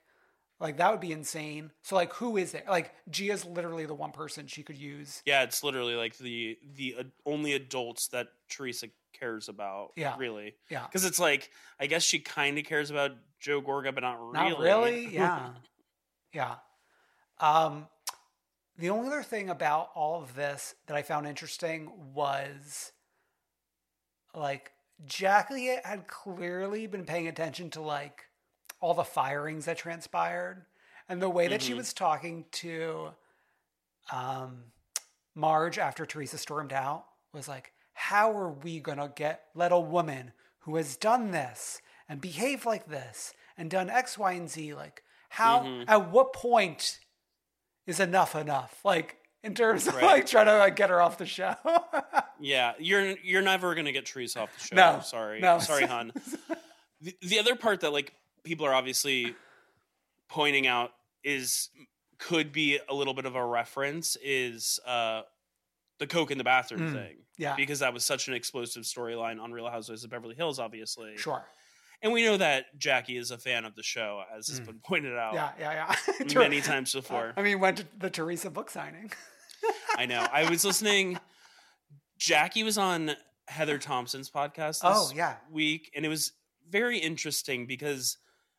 like that would be insane so like who is it like gia's literally the one person she could use yeah, it's literally like the the uh, only adults that Teresa cares about. Yeah. Really. yeah Because it's like I guess she kind of cares about Joe Gorga, but not really. not really yeah yeah um the only other thing about all of this that i found interesting was like jackie had clearly been paying attention to like all the firings that transpired and the way that she Mhm. was talking to um marge after teresa stormed out was like how are we gonna get let a woman who has done this and behaved like this and done x y and z like how Mhm. at what point is enough enough like in terms of Right. like trying to like get her off the show Yeah, you're you're never gonna get Teresa off the show. No, sorry, no. sorry, hon. the, the other part that like people are obviously pointing out is could be a little bit of a reference is uh the coke in the bathroom Mm, thing. yeah. because that was such an explosive storyline on Real Housewives of Beverly Hills, obviously. sure and we know that Jackie is a fan of the show, as has been pointed out Mm. yeah yeah yeah many times before. i mean went to the teresa book signing I know. I was listening. Jackie was on Heather Thomson's podcast this Oh, yeah. week, and it was very interesting because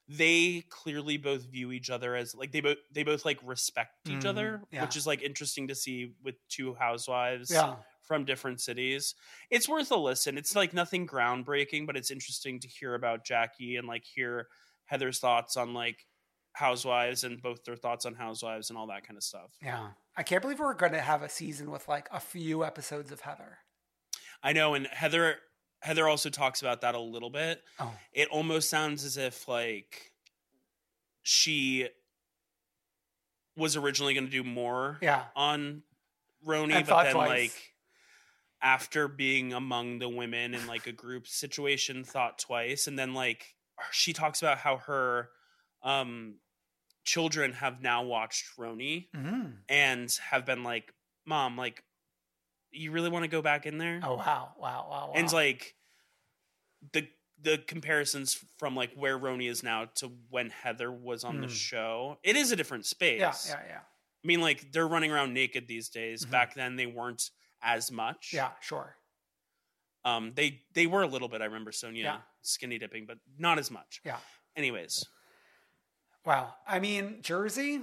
they clearly both view each other as like they both they both like respect each Mhm, other, yeah. which is like interesting to see with two housewives yeah from different cities. It's worth a listen. It's like nothing groundbreaking, but it's interesting to hear about Jackie and like hear Heather's thoughts on like housewives and both their thoughts on housewives and all that kind of stuff. Yeah. I can't believe we're going to have a season with like a few episodes of Heather. I know, and Heather Heather also talks about that a little bit. Oh. It almost sounds as if like she was originally going to do more Yeah. on RHONY, but then twice. like after being among the women in like a group situation, thought twice, and then like she talks about how her um children have now watched RHONY Mm. and have been like, "Mom, like, you really want to go back in there?" Oh, wow. Wow. Wow. wow. and like the the comparisons from like where RHONY is now to when Heather was on the Mm. show, it is a different space. yeah. Yeah. Yeah. I mean, like they're running around naked these days. Mhm. Back then, they weren't as much. Yeah. Sure. Um, they they were a little bit. I remember Sonja Yeah. skinny dipping, but not as much. Yeah. Anyways, Wow. I mean, Jersey,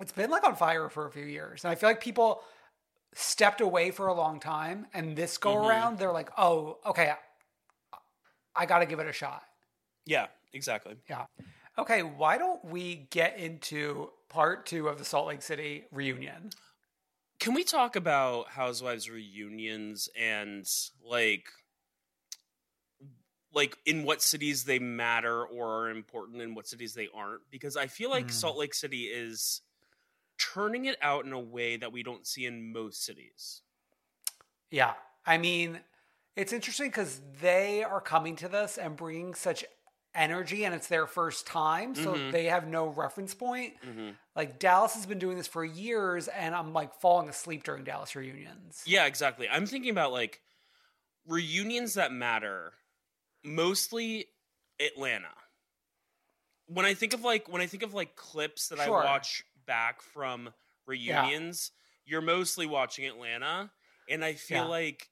it's been like on fire for a few years. And I feel like people stepped away for a long time. And this go Mhm. around, they're like, oh, okay, I, I got to give it a shot. yeah, exactly. Yeah. Okay. Why don't we get into part two of the Salt Lake City reunion? Can we talk about Housewives reunions and like like in what cities they matter or are important and what cities they aren't? Because I feel like Mm. Salt Lake City is turning it out in a way that we don't see in most cities. Yeah. I mean, it's interesting because they are coming to this and bringing such energy, and it's their first time. So Mhm. they have no reference point. hmm Like, Dallas has been doing this for years, and I'm like falling asleep during Dallas reunions. Yeah, exactly. I'm thinking about like reunions that matter, mostly Atlanta. When I think of like when I think of like clips that Sure. I watch back from reunions, you're mostly watching Atlanta, and I feel Yeah. like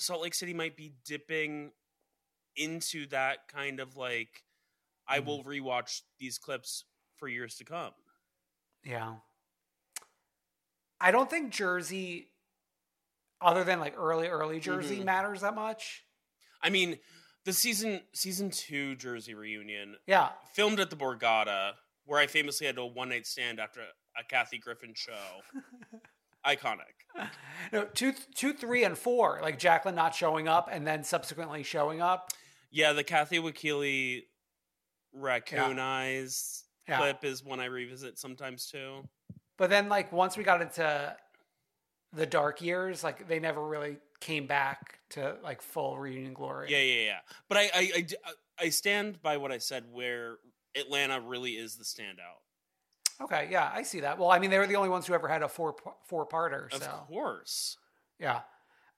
Salt Lake City might be dipping into that kind of like I Mhm. will rewatch these clips for years to come. Yeah. I don't think Jersey, other than like early, early Jersey, Mhm. matters that much. I mean, The season season two Jersey reunion Yeah. filmed at the Borgata, where I famously had a one night stand after a Kathy Griffin show. Iconic. No, two, two, three, and four. Like Jacqueline not showing up and then subsequently showing up. Yeah, the Kathy Wakile raccoon eyes Yeah. clip is one I revisit sometimes too. But then, like, once we got into the dark years, like, they never really came back to like full reunion glory. Yeah, yeah, yeah. But i i i stand by what I said, where Atlanta really is the standout. Okay. Yeah, I see that. Well, I mean, they were the only ones who ever had a four four parter. Of So course. yeah.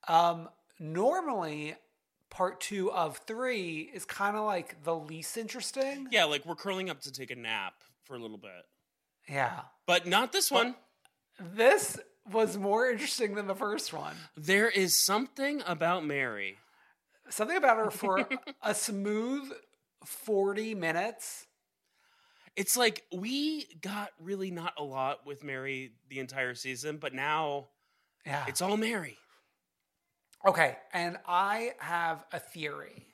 Um, normally, part two of three is kind of like the least interesting. Yeah, like we're curling up to take a nap for a little bit, Yeah. but not this one. This was more interesting than the first one. There is something about Mary. Something about her for a smooth 40 minutes. It's like we got really not a lot with Mary the entire season, but now Yeah. it's all Mary. Okay, and I have a theory.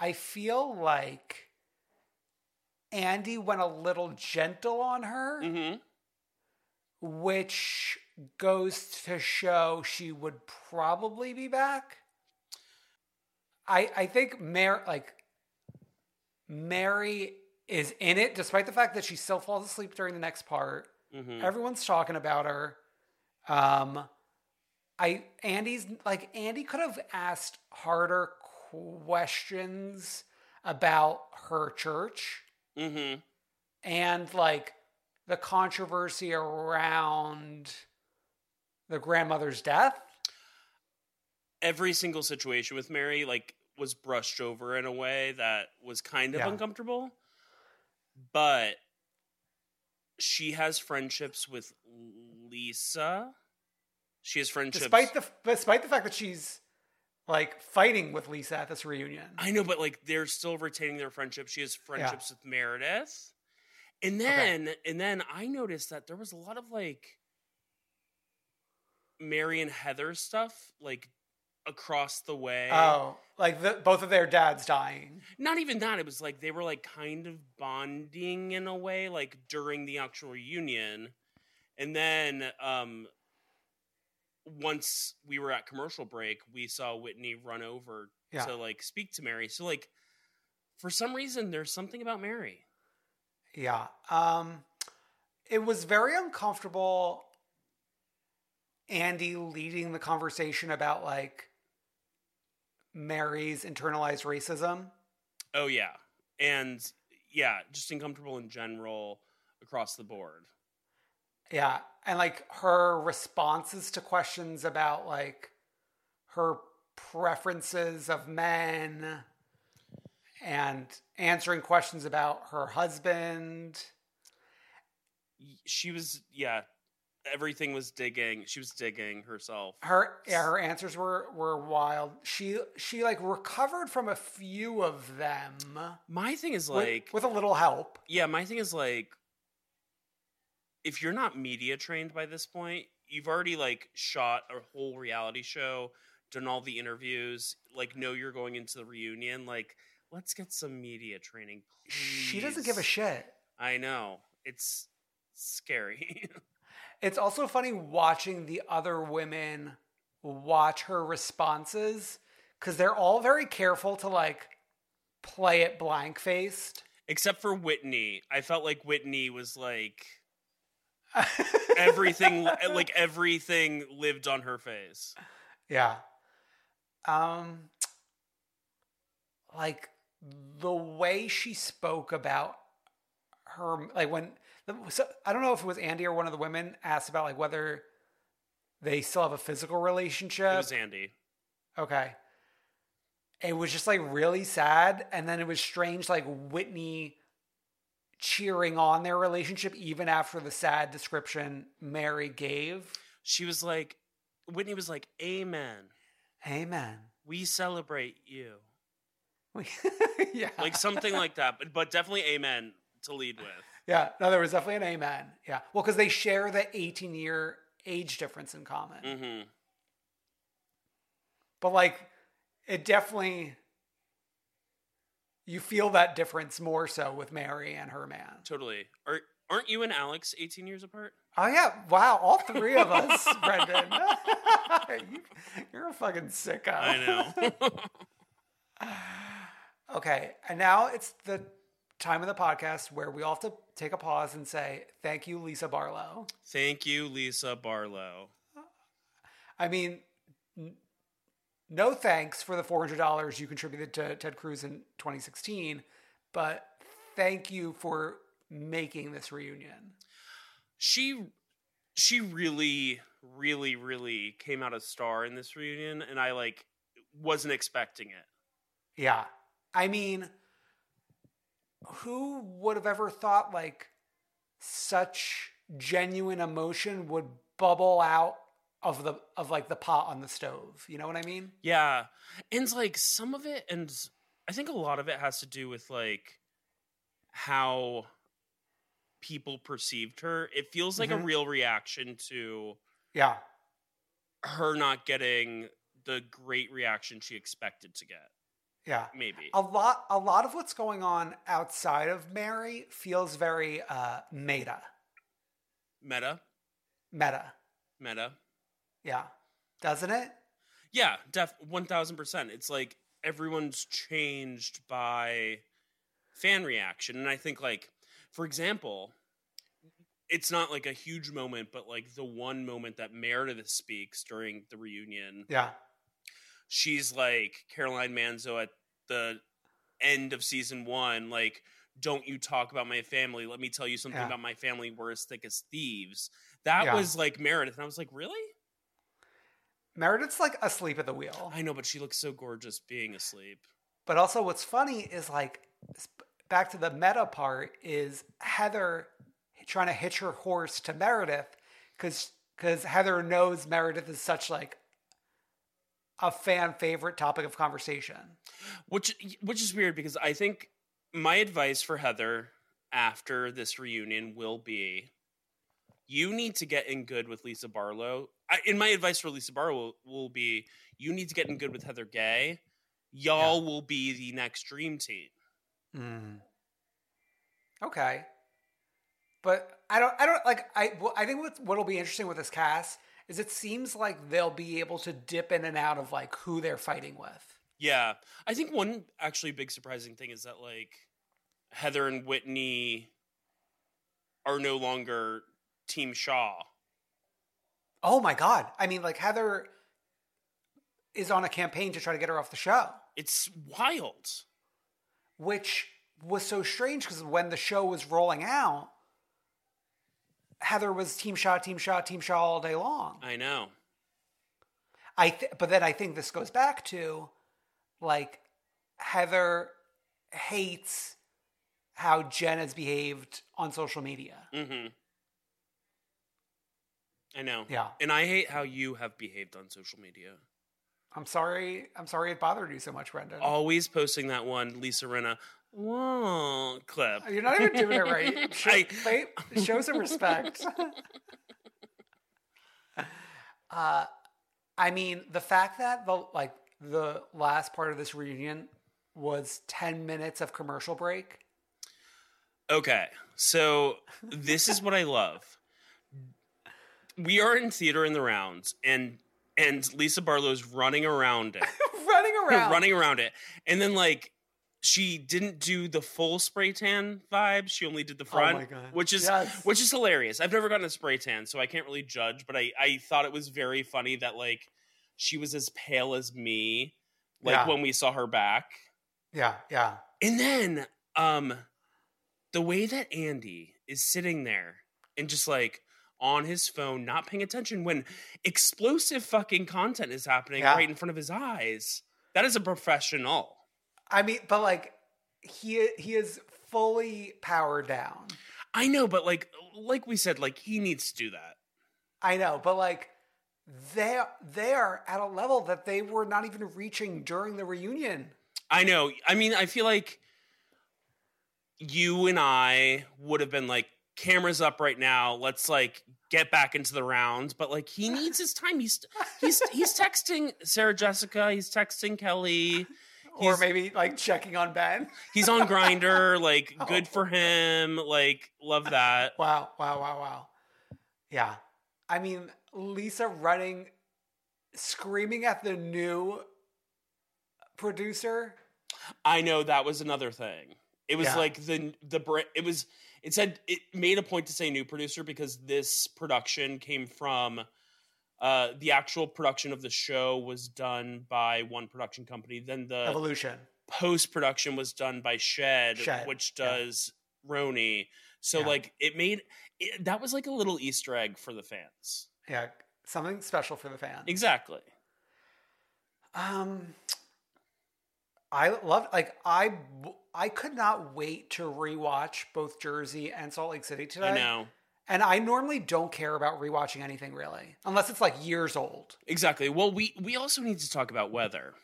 I feel like Andy went a little gentle on her, Mm-hmm. which goes to show she would probably be back. I I think Mary like Mary is in it, despite the fact that she still falls asleep during the next part. Mm-hmm. Everyone's talking about her. Um, I Andy's like Andy could have asked harder questions about her church Mm-hmm. and like the controversy around the grandmother's death. Every single situation with Mary, like, was brushed over in a way that was kind of Yeah. uncomfortable. But she has friendships with Lisa. She has friendships. Despite the despite the fact that she's like fighting with Lisa at this reunion. I know, but like they're still retaining their friendship. She has friendships with Meredith. And then and then I noticed that there was a lot of like Mary and Heather stuff like across the way. Oh, like the, both of their dads dying. Not even that. It was like they were like kind of bonding in a way, like during the actual reunion. And then um once we were at commercial break, we saw Whitney run over Yeah. to like speak to Mary. So like for some reason there's something about Mary. Yeah. Um it was very uncomfortable Andy leading the conversation about like Mary's internalized racism. Oh yeah. And yeah, just uncomfortable in general across the board. Yeah. And like her responses to questions about like her preferences of men and answering questions about her husband. She was yeah, everything was digging. She was digging herself. Her yeah, her answers were were wild. She she like recovered from a few of them My thing is with- like with, a little help. Yeah, my thing is like if you're not media trained by this point, you've already like shot a whole reality show, done all the interviews, like know you're going into the reunion, like let's get some media training. She doesn't give a shit. I know. It's scary. It's also funny watching the other women watch her responses because they're all very careful to like play it blank faced. Except for Whitney. I felt like Whitney was like everything like everything lived on her face. Yeah. Um like the way she spoke about her like when so, I don't know if it was Andy or one of the women asked about like whether they still have a physical relationship. It was Andy. Okay. It was just like really sad. And then it was strange, like Whitney cheering on their relationship even after the sad description Mary gave. She was like Whitney was like, Amen. Amen. We celebrate you. yeah. like something like that but but definitely amen to lead with Yeah. No, there was definitely an amen. Yeah. Well, because they share the 18 year age difference in common. hmm But like, it definitely you feel that difference more so with Mary and her man. Totally. Are aren't you and Alex 18 years apart? Oh yeah! Wow, all three of us, Brendan. you, you're a fucking sicko. I know. Okay, and now it's the time of the podcast where we all have to take a pause and say thank you, Lisa Barlow. Thank you, Lisa Barlow. I mean, no thanks for the four hundred dollars you contributed to Ted Cruz in 2016, but thank you for making this reunion. She she really really really came out a star in this reunion and I like wasn't expecting it. Yeah, I mean, who would have ever thought like such genuine emotion would bubble out of the of like the pot on the stove? You know what I mean? Yeah. And like some of it and I think a lot of it has to do with like how people perceived her. It feels like Mhm. a real reaction to Yeah, her not getting the great reaction she expected to get. yeah. Maybe. a lot a lot of what's going on outside of Mary feels very uh meta. Meta. Meta. Meta. Yeah. Doesn't it? Yeah, def one thousand percent. It's like everyone's changed by fan reaction, and I think like, for example, it's not like a huge moment, but like the one moment that Meredith speaks during the reunion, Yeah. she's like Caroline Manzo at the end of season one, like. Don't you talk about my family? Let me tell you something Yeah. about my family. We're as thick as thieves. That Yeah. was like Meredith, and I was like, really? Meredith's like asleep at the wheel. I know, but she looks so gorgeous being asleep. But also, what's funny is like back to the meta part is Heather trying to hitch her horse to Meredith because because Heather knows Meredith is such like a fan favorite topic of conversation. which which is weird because I think my advice for Heather after this reunion will be you need to get in good with Lisa Barlow. I, and my advice for Lisa Barlow will, will be you need to get in good with Heather Gay. Y'all will be the next dream team. Mm-hmm. Okay, but I don't I don't like I well, I think what what'll be interesting with this cast is it seems like they'll be able to dip in and out of like who they're fighting with. Yeah. I think one actually big surprising thing is that like Heather and Whitney are no longer Team Shah. Oh my god! I mean, like Heather is on a campaign to try to get her off the show, It's wild. which was so strange because when the show was rolling out, Heather was Team Shah, Team Shah, Team Shah all day long. I know. I th- but then I think this goes back to like Heather hates how Jen has behaved on social media. Mhm. I know. Yeah. And I hate how you have behaved on social media. I'm sorry. I'm sorry it bothered you so much, Brendan. Always posting that one Lisa Rinna whoa clip. You're not even doing it right. Show, I- play- show some respect. uh, I mean, the fact that the like the last part of this reunion was ten minutes of commercial break. Okay. So this is what I love. We are in theater in the rounds and and Lisa Barlow's running around it. running around. running around it. And then like she didn't do the full spray tan vibe. She only did the front, Oh my God. which is Yes. which is hilarious. I've never gotten a spray tan, so I can't really judge. But I I thought it was very funny that like she was as pale as me, like Yeah. when we saw her back. Yeah, yeah. And then um the way that Andy is sitting there and just like on his phone, not paying attention when explosive fucking content is happening Yeah. right in front of his eyes. That is a professional. I mean, but like he he is fully powered down. I know, but like like we said, like he needs to do that. I know, but like they they are at a level that they were not even reaching during the reunion. I know. I mean, I feel like you and I would have been like, cameras up right now. Let's like get back into the rounds. But like he needs his time. He's he's he's texting Sarah Jessica. He's texting Kelly. or maybe like checking on Ben. He's on Grindr, like Oh. good for him. Like love that. Wow, wow, wow, wow. Yeah. I mean, Lisa running, screaming at the new producer. I know that was another thing. It was Yeah. like the the br- it was it said it made a point to say new producer because this production came from uh the actual production of the show was done by one production company then the Evolution. post production was done by Shed, Shed, which yeah. does RHONY so Yeah. like it made it, that was like a little easter egg for the fans Yeah. Something special for the fans. exactly Um, I love like I I could not wait to rewatch both Jersey and Salt Lake City today. I know And I normally don't care about rewatching anything really, unless it's like years old. exactly well we we also need to talk about weather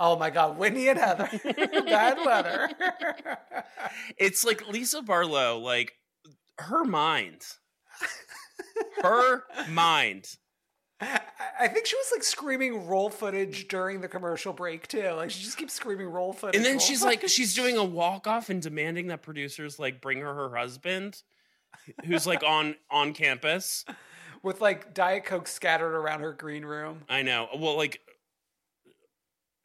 Oh my God, Whitney and Heather, bad weather. it's like Lisa Barlow, like her mind, her mind. I- think she was like screaming roll footage during the commercial break too. Like she just keeps screaming roll footage. And then she's like, she's doing a walk off and demanding that producers like bring her her husband, who's like on on campus. with like Diet Coke scattered around her green room. I know. Well, like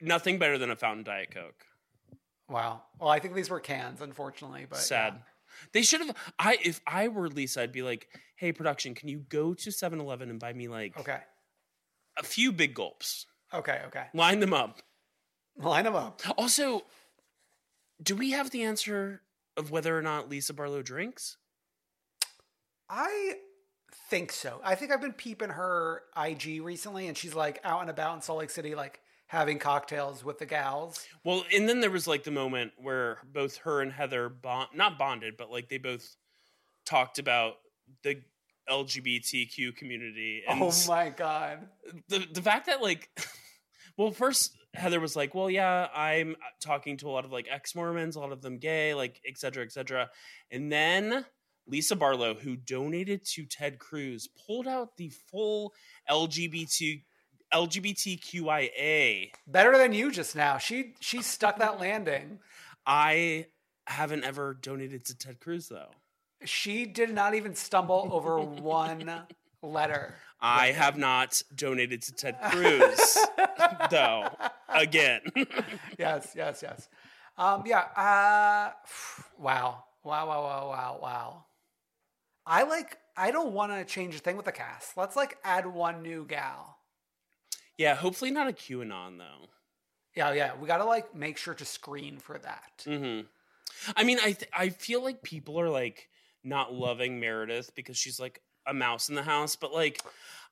nothing better than a fountain diet coke. Wow. Well, I think these were cans, unfortunately, but Sad. They should have. I if I were Lisa, I'd be like, "Hey, production, can you go to 7-Eleven and buy me like. Okay. a few big gulps? Okay. Okay. Line them up." Line them up. Also, do we have the answer of whether or not Lisa Barlow drinks? I think so. I think I've been peeping her IG recently, and she's like out and about in Salt Lake City, like having cocktails with the gals. Well, and then there was like the moment where both her and Heather bond, not bonded, but like they both talked about the LGBTQ community. And oh my god. the the fact that like, well, first Heather was like, "Well, yeah, I'm talking to a lot of like ex Mormons, a lot of them gay, like et cetera, et cetera," and then. Lisa Barlow, who donated to Ted Cruz, pulled out the full LGBT LGBTQIA Better than you just now. She she stuck that landing. I haven't ever donated to Ted Cruz though. She did not even stumble over one letter. I have not donated to Ted Cruz though. Again. Yes, yes, yes. Um, yeah. Uh, wow. Wow, wow, wow, wow, wow. I like, I don't want to change a thing with the cast. Let's like add one new gal. Yeah, hopefully not a QAnon though. Yeah, yeah. We got to like make sure to screen for that. hmm I mean, I th- I feel like people are like not loving Meredith because she's like a mouse in the house, but like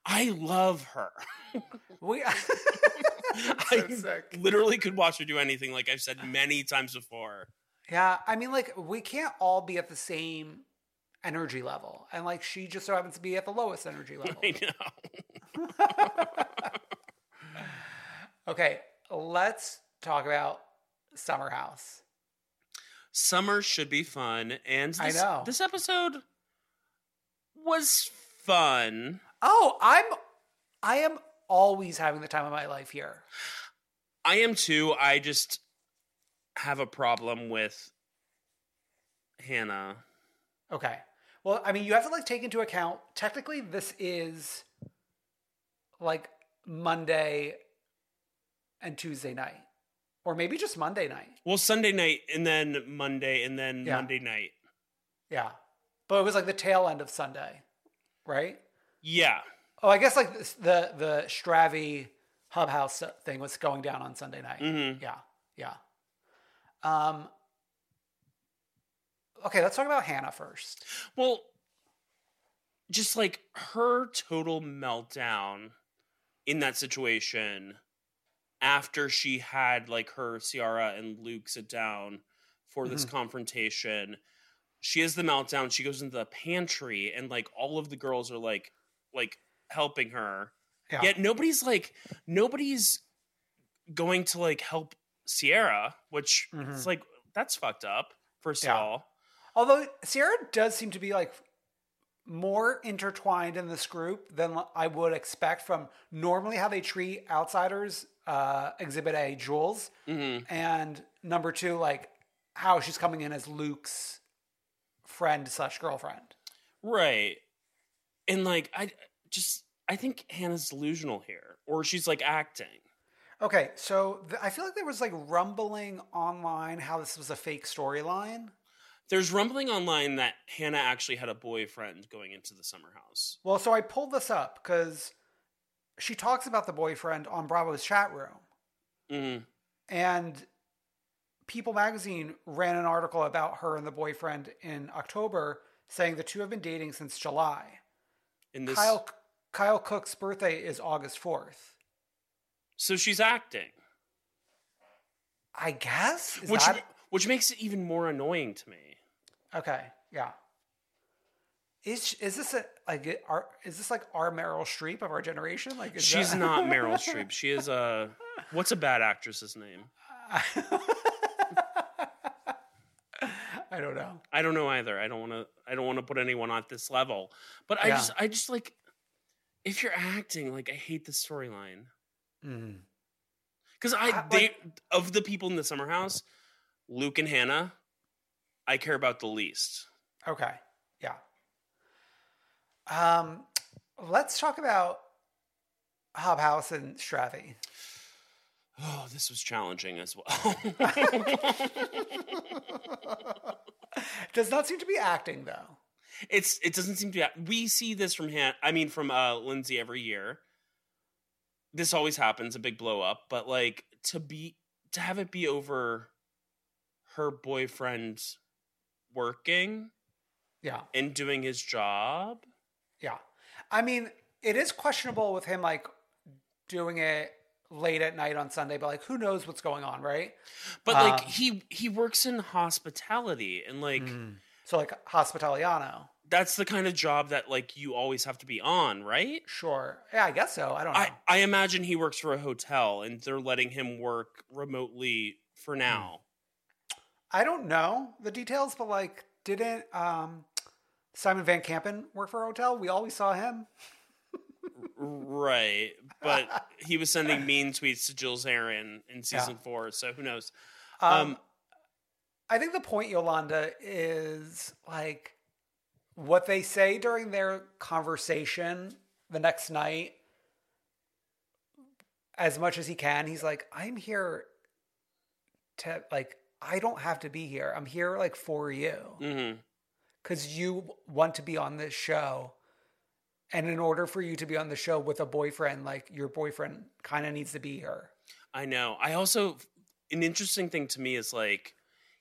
I love her. We, I so literally could watch her do anything, like I've said many times before. Yeah, I mean, like, we can't all be at the same energy level. And like, she just so happens to be at the lowest energy level. I know. Okay, let's talk about Summer House. Summer should be fun, and I know. this episode was fun. Oh, I'm, I am always having the time of my life here. I am too. I just have a problem with Hannah. Okay. Well, I mean, you have to like take into account. Technically, this is like Monday and Tuesday night, or maybe just Monday night. Well, Sunday night, and then Monday, and then Yeah. Monday night. Yeah, but it was like the tail end of Sunday, right? Yeah, Oh, I guess like the the Stravy Hub House thing was going down on Sunday night. Mhm. Yeah, yeah. Um. Okay, let's talk about Hannah first. Well, just like her total meltdown in that situation after she had like her Ciara and Luke sit down for this mm-hmm. confrontation. She has the meltdown. She goes into the pantry and like all of the girls are like like helping her. Yeah. Yet nobody's like nobody's going to like help Ciara, which mm-hmm. is like that's fucked up. First Yeah. of all, Although Ciara does seem to be like more intertwined in this group than I would expect from normally how they treat outsiders uh, Exhibit A, Jules, Mhm. and number two, like how she's coming in as Luke's friend slash girlfriend. Right. And like I just I think Hannah's delusional here. Or she's like acting. Okay, so th- I feel like there was like rumbling online how this was a fake storyline. There's rumbling online that Hannah actually had a boyfriend going into the summer house. Well, so I pulled this up because she talks about the boyfriend on Bravo's chat room. Mhm. And People magazine ran an article about her and the boyfriend in October saying the two have been dating since July. In this Kyle Kyle Cooke's birthday is August 4th. So she's acting. I guess? Is which that- which makes it even more annoying to me. Okay, yeah. Is is this a like our is this like our Meryl Streep of our generation? Like is She's that- not Meryl Streep. She is a what's a bad actress's name? I don't know. I don't know either. I don't want to. I don't want to put anyone at this level. But I Yeah. just, I just like, if you're acting, like I hate the storyline Mm. because I, I- they of the people in the summer house, Luke and Hannah, I care about the least. Okay. Yeah. Um, let's talk about Hobhouse and Stravy. Oh, this was challenging as well. Does not seem to be acting though. it's it doesn't seem to be. We see this from Han. I mean, from uh, Lindsay every year. This always happens, a big blow up. But like to be to have it be over her boyfriend working Yeah. and doing his job. Yeah. I mean, it is questionable with him like doing it late at night on Sunday, but like who knows what's going on, right? But like Um, he he works in hospitality and like So like Hospitaliano. that's the kind of job that like you always have to be on, right? Sure. Yeah, I guess so. I don't know. I, I imagine he works for a hotel and they're letting him work remotely for now. I don't know the details, but like didn't um Simon van Kempen work for a hotel? We always saw him. Right. But he was sending mean tweets to Jill Zarin in season four, so who knows? Um, Um, I think the point, Yolanda, is like what they say during their conversation the next night. As much as he can, he's like, "I'm here to like, I don't have to be here. I'm here like for you mhm. Because you want to be on this show." And in order for you to be on the show with a boyfriend, like your boyfriend kind of needs to be here. I know. I also an interesting thing to me is like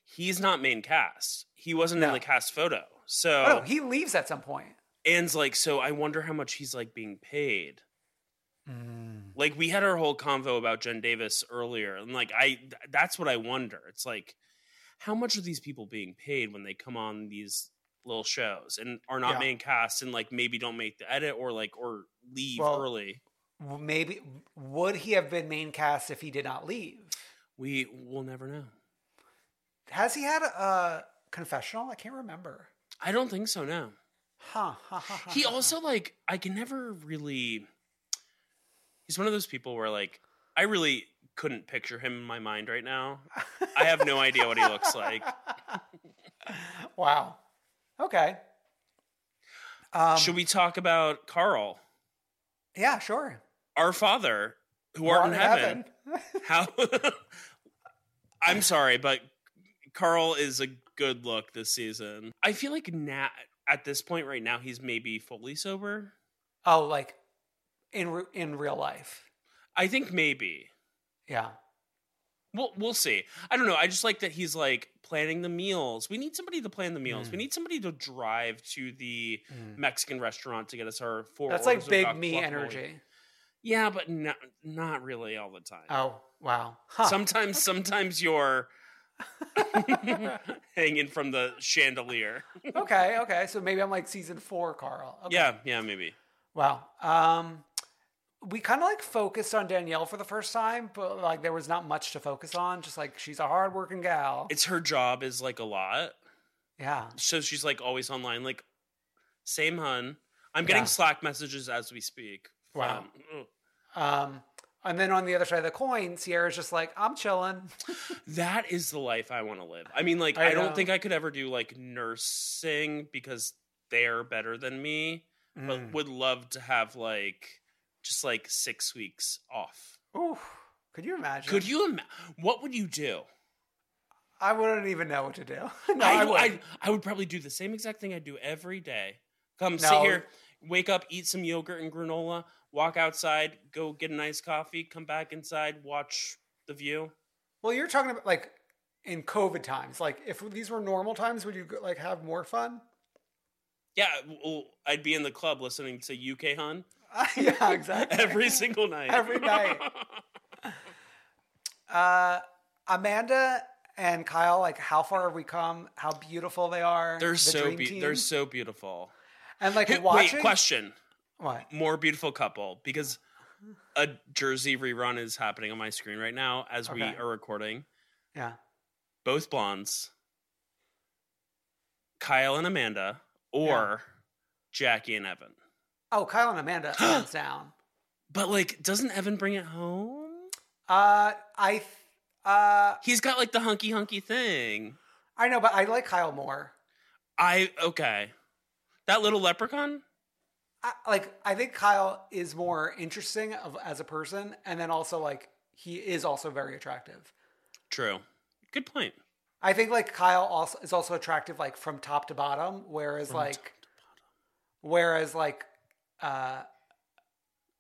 he's not main cast. He wasn't in the cast photo. So Oh, he leaves at some point. Anne's like, so I wonder how much he's like being paid. Mm. Like we had our whole convo about Jen Davis earlier, and like I, th- that's what I wonder. It's like, how much are these people being paid when they come on these little shows and are not Yeah. main cast and like maybe don't make the edit or like or leave Well- early? Maybe would he have been main cast if he did not leave? We will never know. Has he had a, a confessional? I can't remember. I don't think so. No. Huh. He also like I can never really. He's one of those people where like I really couldn't picture him in my mind right now. I have no idea what he looks like. wow. Okay. Um, Should we talk about Carl, Yeah, sure. our father, who art in Art heaven? How? I'm sorry, but Carl is a good look this season. I feel like now at this point right now he's maybe fully sober. Oh, like in re- in real life. I think maybe. Yeah. We'll we'll see. I don't know. I just like that he's like planning the meals. We need somebody to plan the meals. Mm. We need somebody to drive to the Mexican restaurant to get us our four. That's like big me guacamole. energy. Yeah, but not not really all the time. Oh, wow. Huh. Sometimes sometimes you're hanging from the chandelier. okay, okay. So maybe I'm like season four, Carl. Okay. Yeah, yeah, maybe. Wow. Um, we kind of like focused on Danielle for the first time, but like there was not much to focus on. Just like she's a hardworking gal. It's her job is like a lot. yeah. So she's like always online. Like, same hun. I'm getting Yeah. Slack messages as we speak. Wow. Um. Um, And then on the other side of the coin, Ciara's just like, I'm chilling. That is the life I want to live. I mean, like, I I, don't think I could ever do like nursing because they're better than me, Mm. but would love to have like just like six weeks off. Ooh, could you imagine? Could you? Ima- what would you do? I wouldn't even know what to do. no, I, I, would. I, I would probably do the same exact thing I do every day. Come sit here, wake up, eat some yogurt and granola, walk outside, go get a nice coffee, come back inside, watch the view. Well, you're talking about like in COVID times. Like, if these were normal times, would you like have more fun? Yeah, well, I'd be in the club listening to UK Hun yeah, exactly. every single night. Every night. Uh, Amanda and Kyle, like, how far have we come? How beautiful they are. they're the so be- they're so beautiful. and like Hey, watching. Wait, question. What? More beautiful couple because a Jersey rerun is happening on my screen right now as we are recording. Yeah. Both blondes, Kyle and Amanda, or Jackie and Evan. Oh, Kyle and Amanda, hands down. But like, doesn't Evan bring it home? Uh, I, th- uh, He's got like the hunky hunky thing. I know, but I like Kyle more. I okay. That little leprechaun. I, like, I think Kyle is more interesting of, as a person, and then also like he is also very attractive. True. Good point. I think like Kyle also is also attractive like from top to bottom, whereas like, whereas like, uh,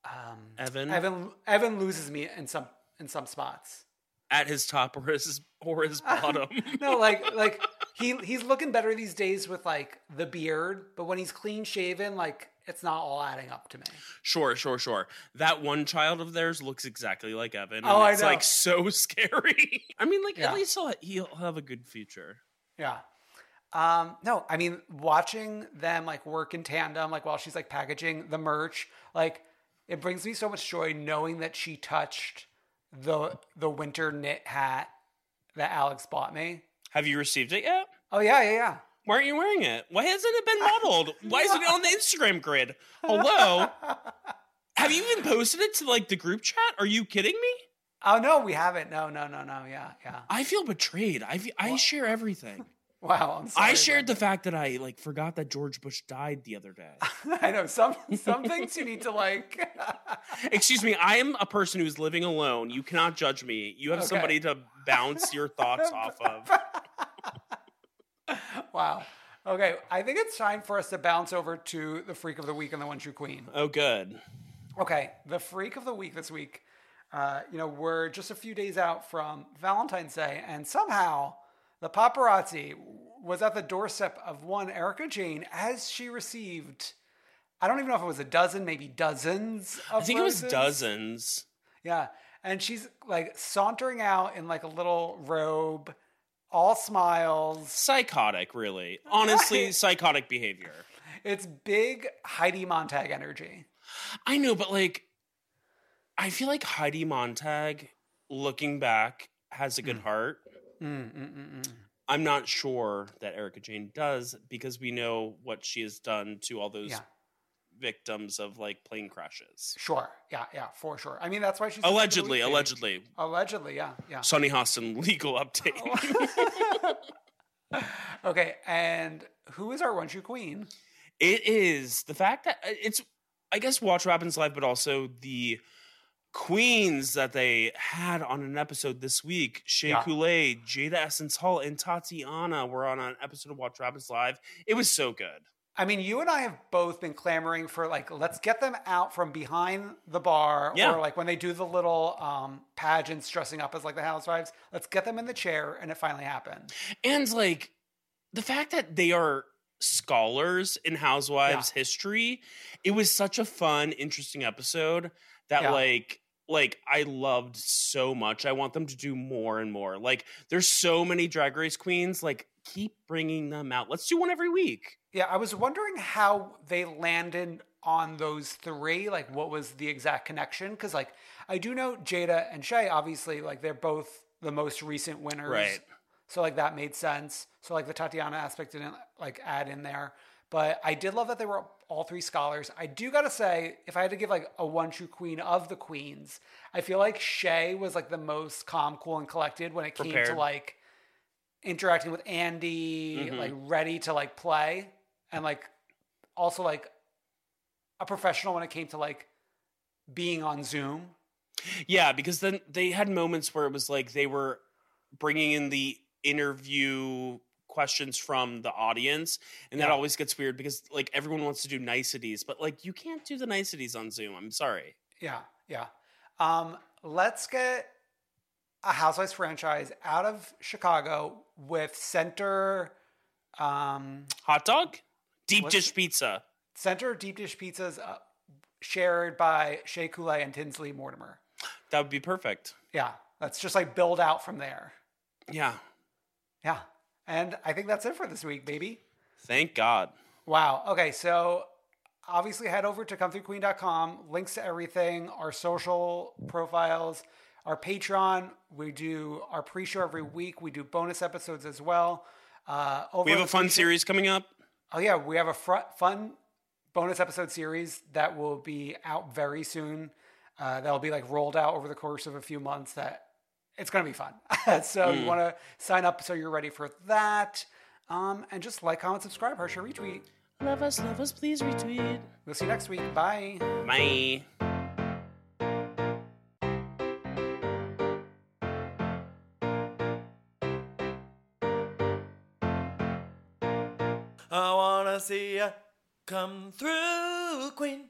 um, Evan Evan Evan loses me in some in some spots. at his top or his or his bottom. No, like like he he's looking better these days with like the beard, but when he's clean shaven, like it's not all adding up to me. Sure, sure, sure. That one child of theirs looks exactly like Evan. Oh, I it's know. like so scary. I mean, like Yeah. at least he'll, he'll have a good future. Yeah. Um, no, I mean, watching them like work in tandem, like while she's like packaging the merch, like it brings me so much joy knowing that she touched the the winter knit hat that Alex bought me. Have you received it yet? Oh yeah, yeah, yeah. Why aren't you wearing it? Why hasn't it been modeled? Why isn't it on the Instagram grid? Hello? Have you even posted it to like the group chat? Are you kidding me? Oh no, we haven't. No, no, no, no. Yeah, yeah. I feel betrayed. I, I share everything. Wow, I'm sorry. I shared the fact that I like forgot that George Bush died the other day. I know some some things you need to like. Excuse me, I am a person who's living alone. You cannot judge me. You have Okay. somebody to bounce your thoughts off of. wow. Okay, I think it's time for us to bounce over to the freak of the week and the one true queen. Oh, good. Okay, the freak of the week this week. Uh, you know, we're just a few days out from Valentine's Day, and somehow the paparazzi was at the doorstep of one Erika Jayne as she received. I don't even know if it was a dozen, maybe dozens. Of I think it was dozens. Yeah, and she's like sauntering out in like a little robe, all smiles. Psychotic, really. Honestly, psychotic behavior. It's big Heidi Montag energy. I know, but like, I feel like Heidi Montag, looking back, has a good Mm. heart. Mm, mm, mm, I'm not sure that Erika Jayne does because we know what she has done to all those Yeah. victims of like plane crashes. Sure, yeah, yeah, for sure. I mean, that's why she's Allegedly, allegedly. allegedly, yeah, yeah. Sunny Hostin legal update. Okay, and who is our one true queen? It is the fact that uh, it's, I guess, Watch Happens Live, but also the queens that they had on an episode this week. Shea Yeah. Coulee, Jaida Essence Hall, and Tatiana were on an episode of Watch Happens Live. It was so good. I mean, you and I have both been clamoring for like, let's get them out from behind the bar, Yeah. or like when they do the little um, pageants dressing up as like the housewives. Let's get them in the chair, and it finally happened. And like the fact that they are scholars in Housewives history, it was such a fun, interesting episode that Yeah. like like I loved so much. I want them to do more and more. Like there's so many drag race queens, like keep bringing them out. Let's do one every week. Yeah, I was wondering how they landed on those three. Like, what was the exact connection? Because, like, I do know Jaida and Shea, obviously, like, they're both the most recent winners. Right. So, like, that made sense. So, like, the Tatiana aspect didn't, like, add in there. But I did love that they were all three scholars. I do gotta say, if I had to give like a one true queen of the queens, I feel like Shea was like the most calm, cool, and collected when it came to like interacting with Andy, Mhm. like ready to like play, and like also like a professional when it came to like being on Zoom. Yeah, because then they had moments where it was like they were bringing in the interview questions from the audience, and that always gets weird because like everyone wants to do niceties, but like you can't do the niceties on Zoom. I'm sorry. Yeah, yeah. Um, let's get a Housewives franchise out of Chicago with center um, Hot dog, deep dish pizza. center deep dish pizzas uh, shared by Shea Coulee and Tinsley Mortimer. That would be perfect. Yeah, let's just like build out from there. Yeah, Yeah, and I think that's it for this week, baby. thank God. Wow. Okay, so obviously head over to comethroughqueen.com, links to everything, our social profiles, our Patreon. We do our pre-show every week. We do bonus episodes as well. Uh, over We have a fun series coming up. Oh yeah, we have a fr- fun bonus episode series that will be out very soon. Uh, that'll be like rolled out over the course of a few months. That it's going to be fun. so you want to sign up so you're ready for that. Um, and just like, comment, subscribe, heart, share, retweet. Love us, love us, please retweet. We'll see you next week. Bye. Bye. I wanna see ya come through, Queen.